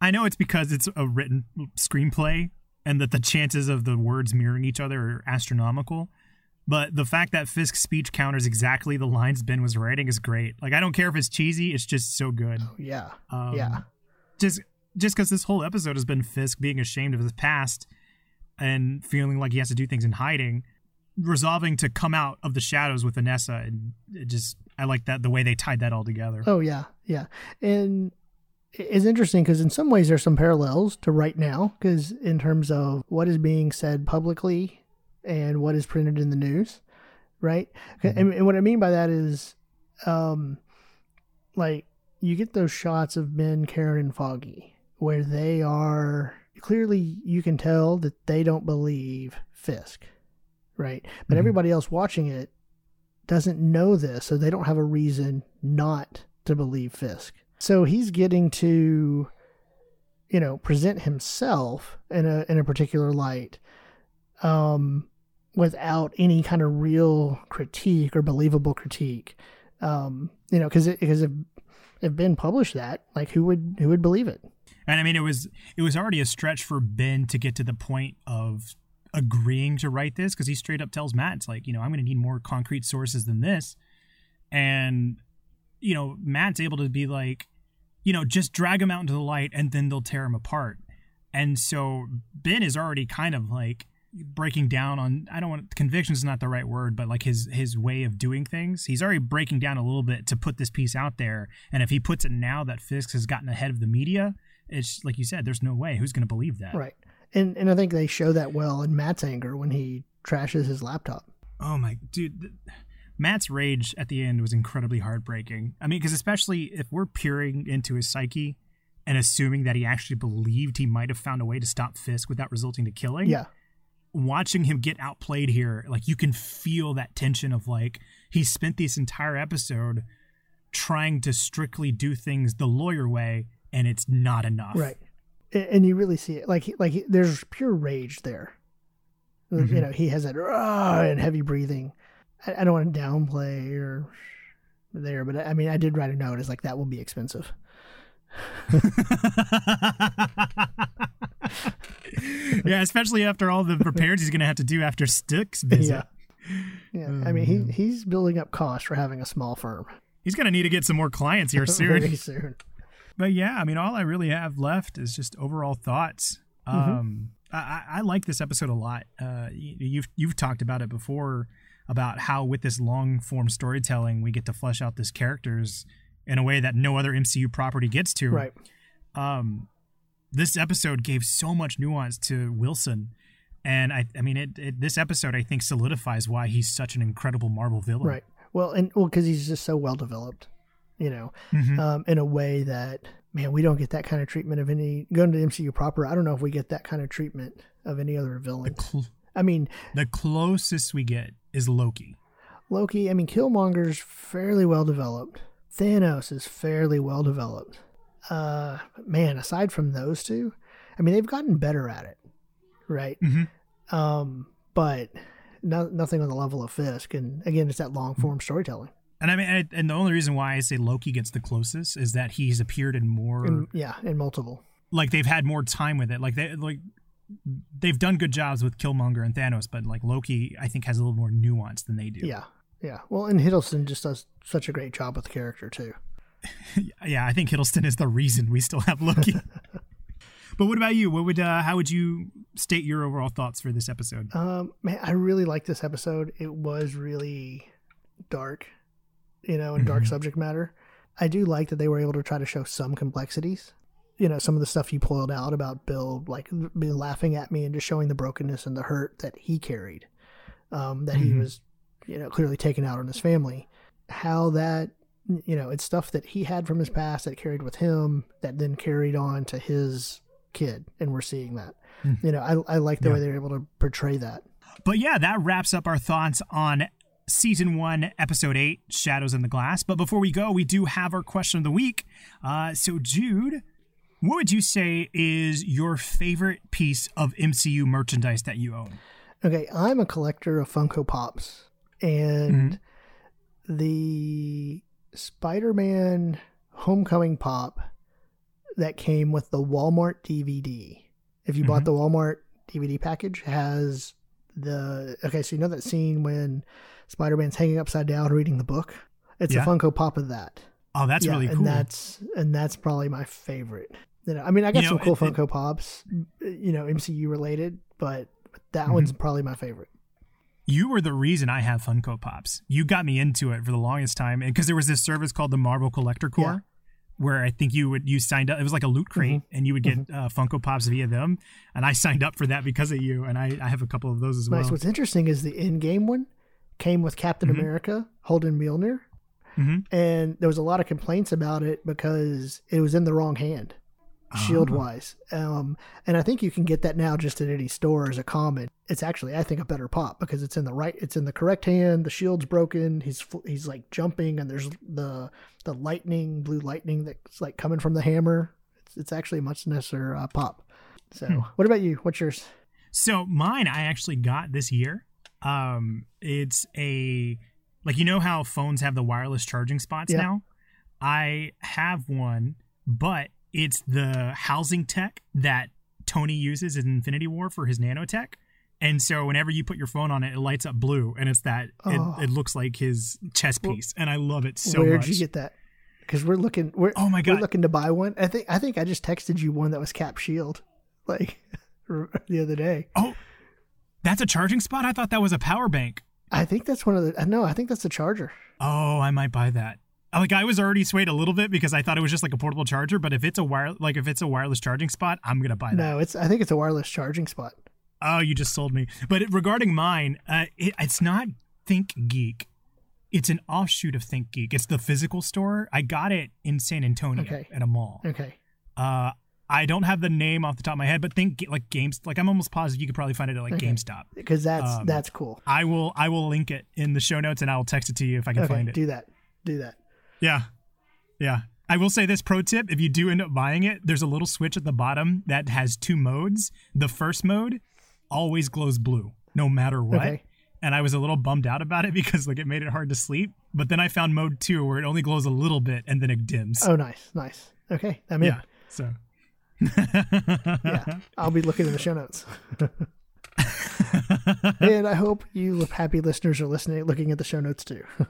I know it's because it's a written screenplay and that the chances of the words mirroring each other are astronomical. But the fact that Fisk's speech counters exactly the lines Ben was writing is great. Like I don't care if it's cheesy; it's just so good. Oh, yeah, Um, yeah. Just just because this whole episode has been Fisk being ashamed of his past and feeling like he has to do things in hiding, resolving to come out of the shadows with Vanessa, and it just I like that the way they tied that all together. Oh yeah, yeah, and it's interesting because in some ways there's some parallels to right now because in terms of what is being said publicly and what is printed in the news, right? And, and what I mean by that is, um, like you get those shots of Ben, Karen, and Foggy where they are clearly you can tell that they don't believe Fisk, right? But Mhm. everybody else watching it doesn't know this, so they don't have a reason not to believe Fisk. So he's getting to, you know, present himself in a in a particular light, um, without any kind of real critique or believable critique. Um, you know, because because if if Ben published that, like who would who would believe it? And I mean, it was it was already a stretch for Ben to get to the point of agreeing to write this because he straight up tells Matt, "It's like you know, I'm going to need more concrete sources than this," and you know, Matt's able to be like, you know, just drag him out into the light and then they'll tear him apart. And so Ben is already kind of like breaking down on I don't want conviction is not the right word, but like his his way of doing things. He's already breaking down a little bit to put this piece out there. And if he puts it now that Fisk has gotten ahead of the media, it's like you said, there's no way who's going to believe that. Right. And and I think they show that well in Matt's anger when he trashes his laptop. Oh my dude, th- Matt's rage at the end was incredibly heartbreaking. I mean, because especially if we're peering into his psyche and assuming that he actually believed he might have found a way to stop Fisk without resulting to killing. Yeah. Watching him get outplayed here, like you can feel that tension of like he spent this entire episode trying to strictly do things the lawyer way, and it's not enough. Right. And you really see it. Like like there's pure rage there. You Mhm. know, he has that and heavy breathing. I, I don't want to downplay or there, but I mean, I did write a note. It's like that will be expensive. yeah, especially after all the repairs he's to have to do after Stick's visit. Yeah. Yeah. Oh, I mean, he he's building up costs for having a small firm. He's gonna need to get some more clients here soon. Very soon. But yeah, I mean, all I really have left is just overall thoughts. Mm-hmm. Um, I, I like this episode a lot. Uh, you, you've you've talked about it before about how with this long form storytelling, we get to flesh out these characters in a way that no other MCU property gets to. Right. Um, this episode gave so much nuance to Wilson, and I, I mean, it, it. This episode, I think, solidifies why he's such an incredible Marvel villain. Right. Well, and well, because he's just so well developed, you know, Mhm. um, in a way that man, we don't get that kind of treatment of any going to the MCU proper. I don't know if we get that kind of treatment of any other The, villain. cl- I mean, the closest we get is Loki. Loki. I mean, Killmonger's fairly well developed. Thanos is fairly well developed. Uh, man, aside from those two, I mean, they've gotten better at it, right? Mhm. Um, but no, nothing on the level of Fisk. And again, it's that long form storytelling. And I mean, and, and the only reason why I say Loki gets the closest is that he's appeared in more, And, yeah, in multiple. like they've had more time with it. Like they like they've done good jobs with Killmonger and Thanos, but like Loki, I think has a little more nuance than they do. Yeah, yeah. Well, and Hiddleston just does such a great job with the character too. yeah. I think Hiddleston is the reason we still have Loki. but what about you? What would uh, how would you state your overall thoughts for this episode? Um, man, I really like this episode. It was really dark, you know, and dark Mhm. subject matter. I do like that they were able to try to show some complexities. You know, some of the stuff you pulled out about Bill, like laughing at me and just showing the brokenness and the hurt that he carried, um, that he Mhm. was, you know, clearly taken out on his family. How that, you know, it's stuff that he had from his past that carried with him that then carried on to his kid, and we're seeing that. Hmm. You know, I, I like the Yeah. way they're able to portray that. But yeah, that wraps up our thoughts on season one, episode eight, Shadows in the Glass. But before we go, we do have our question of the week. Uh, so, Jude, what would you say is your favorite piece of MCU merchandise that you own? Okay, I'm a collector of Funko Pops, and the Spider-Man Homecoming pop that came with the Walmart DVD. If you bought Mhm. the Walmart DVD package, has the okay. So you know that scene when Spider-Man's hanging upside down reading the book. It's Yeah. a Funko Pop of that. Oh, that's yeah, really cool. and that's and that's probably my favorite. You know, I mean, I got You some cool it- it- Funko Pops, you know, MCU related, but that Mhm. one's probably my favorite. you were the reason I have Funko Pops. You got me into it for the longest time and because there was this service called the Marvel Collector Corps. Where I think you would you signed up. It was like a loot crate, Mm-hmm. and you would get uh, Funko Pops via them. And I signed up for that because of you. And I, I have a couple of those as Nice. well. What's interesting is the Endgame one came with Captain Mhm. America holding Mjolnir, hmm and there was a lot of complaints about it because it was in the wrong hand, shield Oh. wise. Um, and I think you can get that now just at any store as a common. It's actually, I think, a better pop because it's in the right, it's in the correct hand. The shield's broken. He's he's like jumping, and there's the the lightning, blue lightning that's like coming from the hammer. It's, it's actually a much nicer uh, pop. So, Hmm. what about you? What's yours? So mine I actually got this year. Um it's a like you know how phones have the wireless charging spots now? I have one, but it's the housing tech that Tony uses in Infinity War for his nanotech. And so whenever you put your phone on it, it lights up blue and it's that Oh. it, it looks like his chess Well, piece. And I love it so Where'd much. you get that? Because we're looking, we're oh my we're god. looking to buy one. I think I think I just texted you one that was Cap Shield, like the other day. oh, that's a charging spot? I thought that was a power bank. I think that's one of the. No, I think that's the charger. Oh, I might buy that. Like I was already swayed a little bit because I thought it was just like a portable charger, but if it's a wire like if it's a wireless charging spot, I'm gonna buy that. No, it's. I think it's a wireless charging spot. Oh, you just sold me. But it, regarding mine, uh, it, it's not Think Geek. It's an offshoot of ThinkGeek. It's the physical store. I got it in San Antonio Okay. at a mall. Okay. Uh, I don't have the name off the top of my head, but think like games. Like I'm almost positive you could probably find it at like Okay. GameStop. Because that's Um, that's cool. I will. I will link it in the show notes and I will text it to you if I can Okay, find it. do that. Do that. Yeah. Yeah. I will say this pro tip if you do end up buying it, there's a little switch at the bottom that has two modes. The first mode always glows blue, no matter what. Okay. And I was a little bummed out about it because like it made it hard to sleep. But then I found mode two where it only glows a little bit and then it dims. Oh, nice, nice. Okay, I'm in. yeah. So Yeah, I'll be looking in the show notes. and I hope you happy listeners are listening, looking at the show notes too.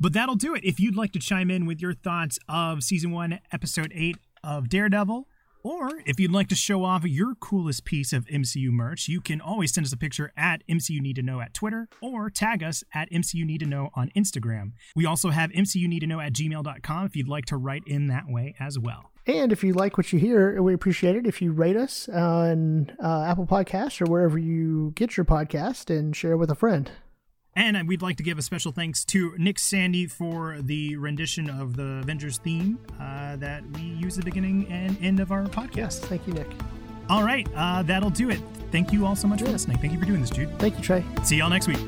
But that'll do it. If you'd like to chime in with your thoughts of season one, episode eight of Daredevil, or if you'd like to show off your coolest piece of MCU merch, you can always send us a picture at MCU Need to Know at Twitter or tag us at MCU Need to Know on Instagram. We also have MCU Need to Know at gmail.com if you'd like to write in that way as well. And if you like what you hear, we appreciate it if you rate us on uh, Apple Podcasts or wherever you get your podcast and share with a friend. And we'd like to give a special thanks to Nick Sandy for the rendition of the Avengers theme uh, that we use at the beginning and end of our podcast. Yes, thank you, Nick. All right, uh, that'll do it. Thank you all so much for listening. Thank you for doing this, Jude. Thank you, Trey. See y'all next week.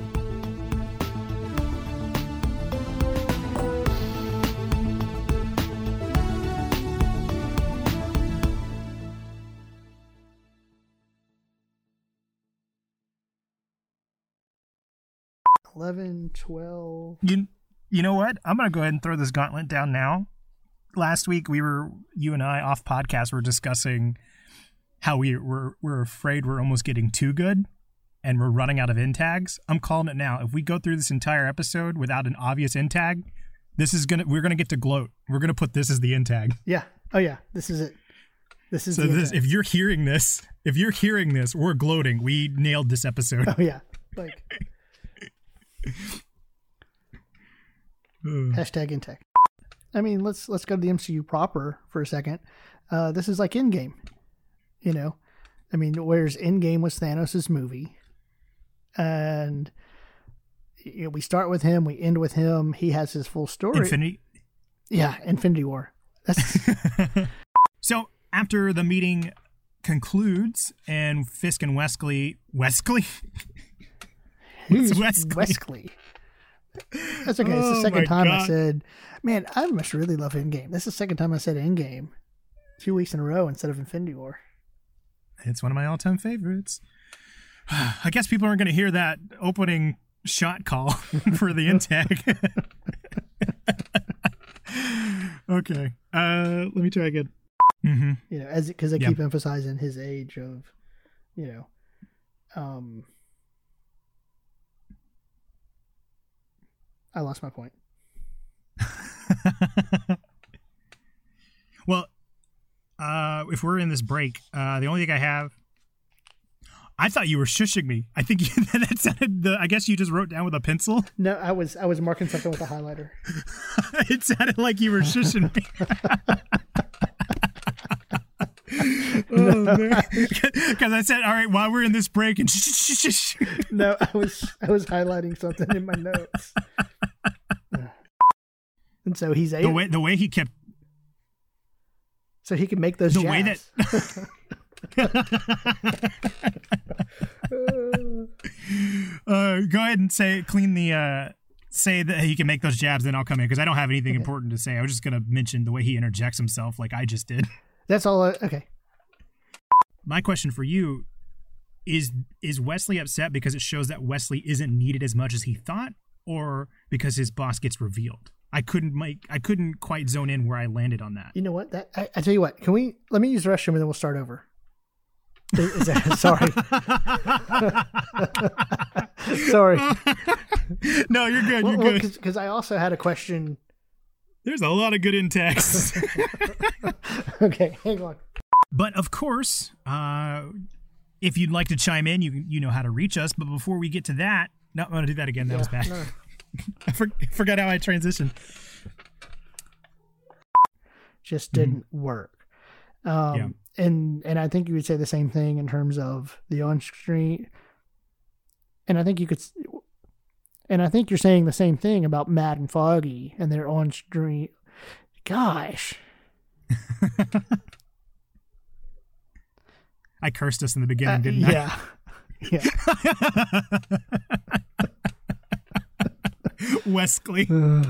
Eleven, twelve. You you know what? I'm gonna go ahead and throw this gauntlet down now. Last week we were you and I off podcast were discussing how we were we're afraid we're almost getting too good and we're running out of in tags. I'm calling it now. If we go through this entire episode without an obvious in tag, this is gonna we're gonna get to gloat. We're gonna put this as the in tag. Yeah. Oh, yeah. This is it. This is So this, if you're hearing this, if you're hearing this, we're gloating. We nailed this episode. Oh, yeah. Like hashtag intech. I mean, let's let's go to the MCU proper for a second. Uh, this is like Endgame. You know, I mean, whereas Endgame was Thanos' movie, and you know, we start with him, we end with him. He has his full story. Infinity. yeah, Infinity War. That's So after the meeting concludes and Fisk and Wesley Wesley Who's Wesley? Wesley? That's okay. It's Oh the second my time I said, "Man, I must really love Endgame." This is the second time I said Endgame, two weeks in a row instead of Infinity War. It's one of my all-time favorites. I guess people aren't going to hear that opening shot call for the intake. okay. Uh let me try again. Mm-hmm. You know, as because they Yeah. keep emphasizing his age of, you know, um. I lost my point. well, uh, if we're in this break, uh, the only thing I have, I thought you were shushing me. I think you, that sounded. The, I guess you just wrote down with a pencil. No, I was I was marking something with a highlighter. it sounded like you were shushing me. oh man! Because I said, "All right, while we're in this break," and shh, shh, shh. No, I was I was highlighting something in my notes. And so he's able. the way the way he kept so he can make those the way jabs. uh, go ahead and say clean the uh, say that he can make those jabs. Then I'll come in because I don't have anything important to say. I was just gonna mention the way he interjects himself, like I just did. That's all. I, okay. My question for you is: Is Wesley upset because it shows that Wesley isn't needed as much as he thought, or because his boss gets revealed? I couldn't make I couldn't quite zone in where I landed on that. You know what? That I, I tell you what. Can we let me use the restroom and then we'll start over. Is, that, sorry, sorry. no, you're good. You're Well, good. because I also had a question. There's a lot of good in text. Okay, hang on. But of course, uh, if you'd like to chime in, you you know how to reach us. But before we get to that, no, I'm gonna do that again. That was bad. no. I for, forgot how I transitioned. just didn't work. Um, Mm-hmm. Yeah. And and I think you would say the same thing in terms of the on screen. And I think you could, and I think you're saying the same thing about Matt and Foggy and their on screen. Gosh, I cursed us in the beginning, Uh, didn't I? yeah, yeah. Wesley. Ugh.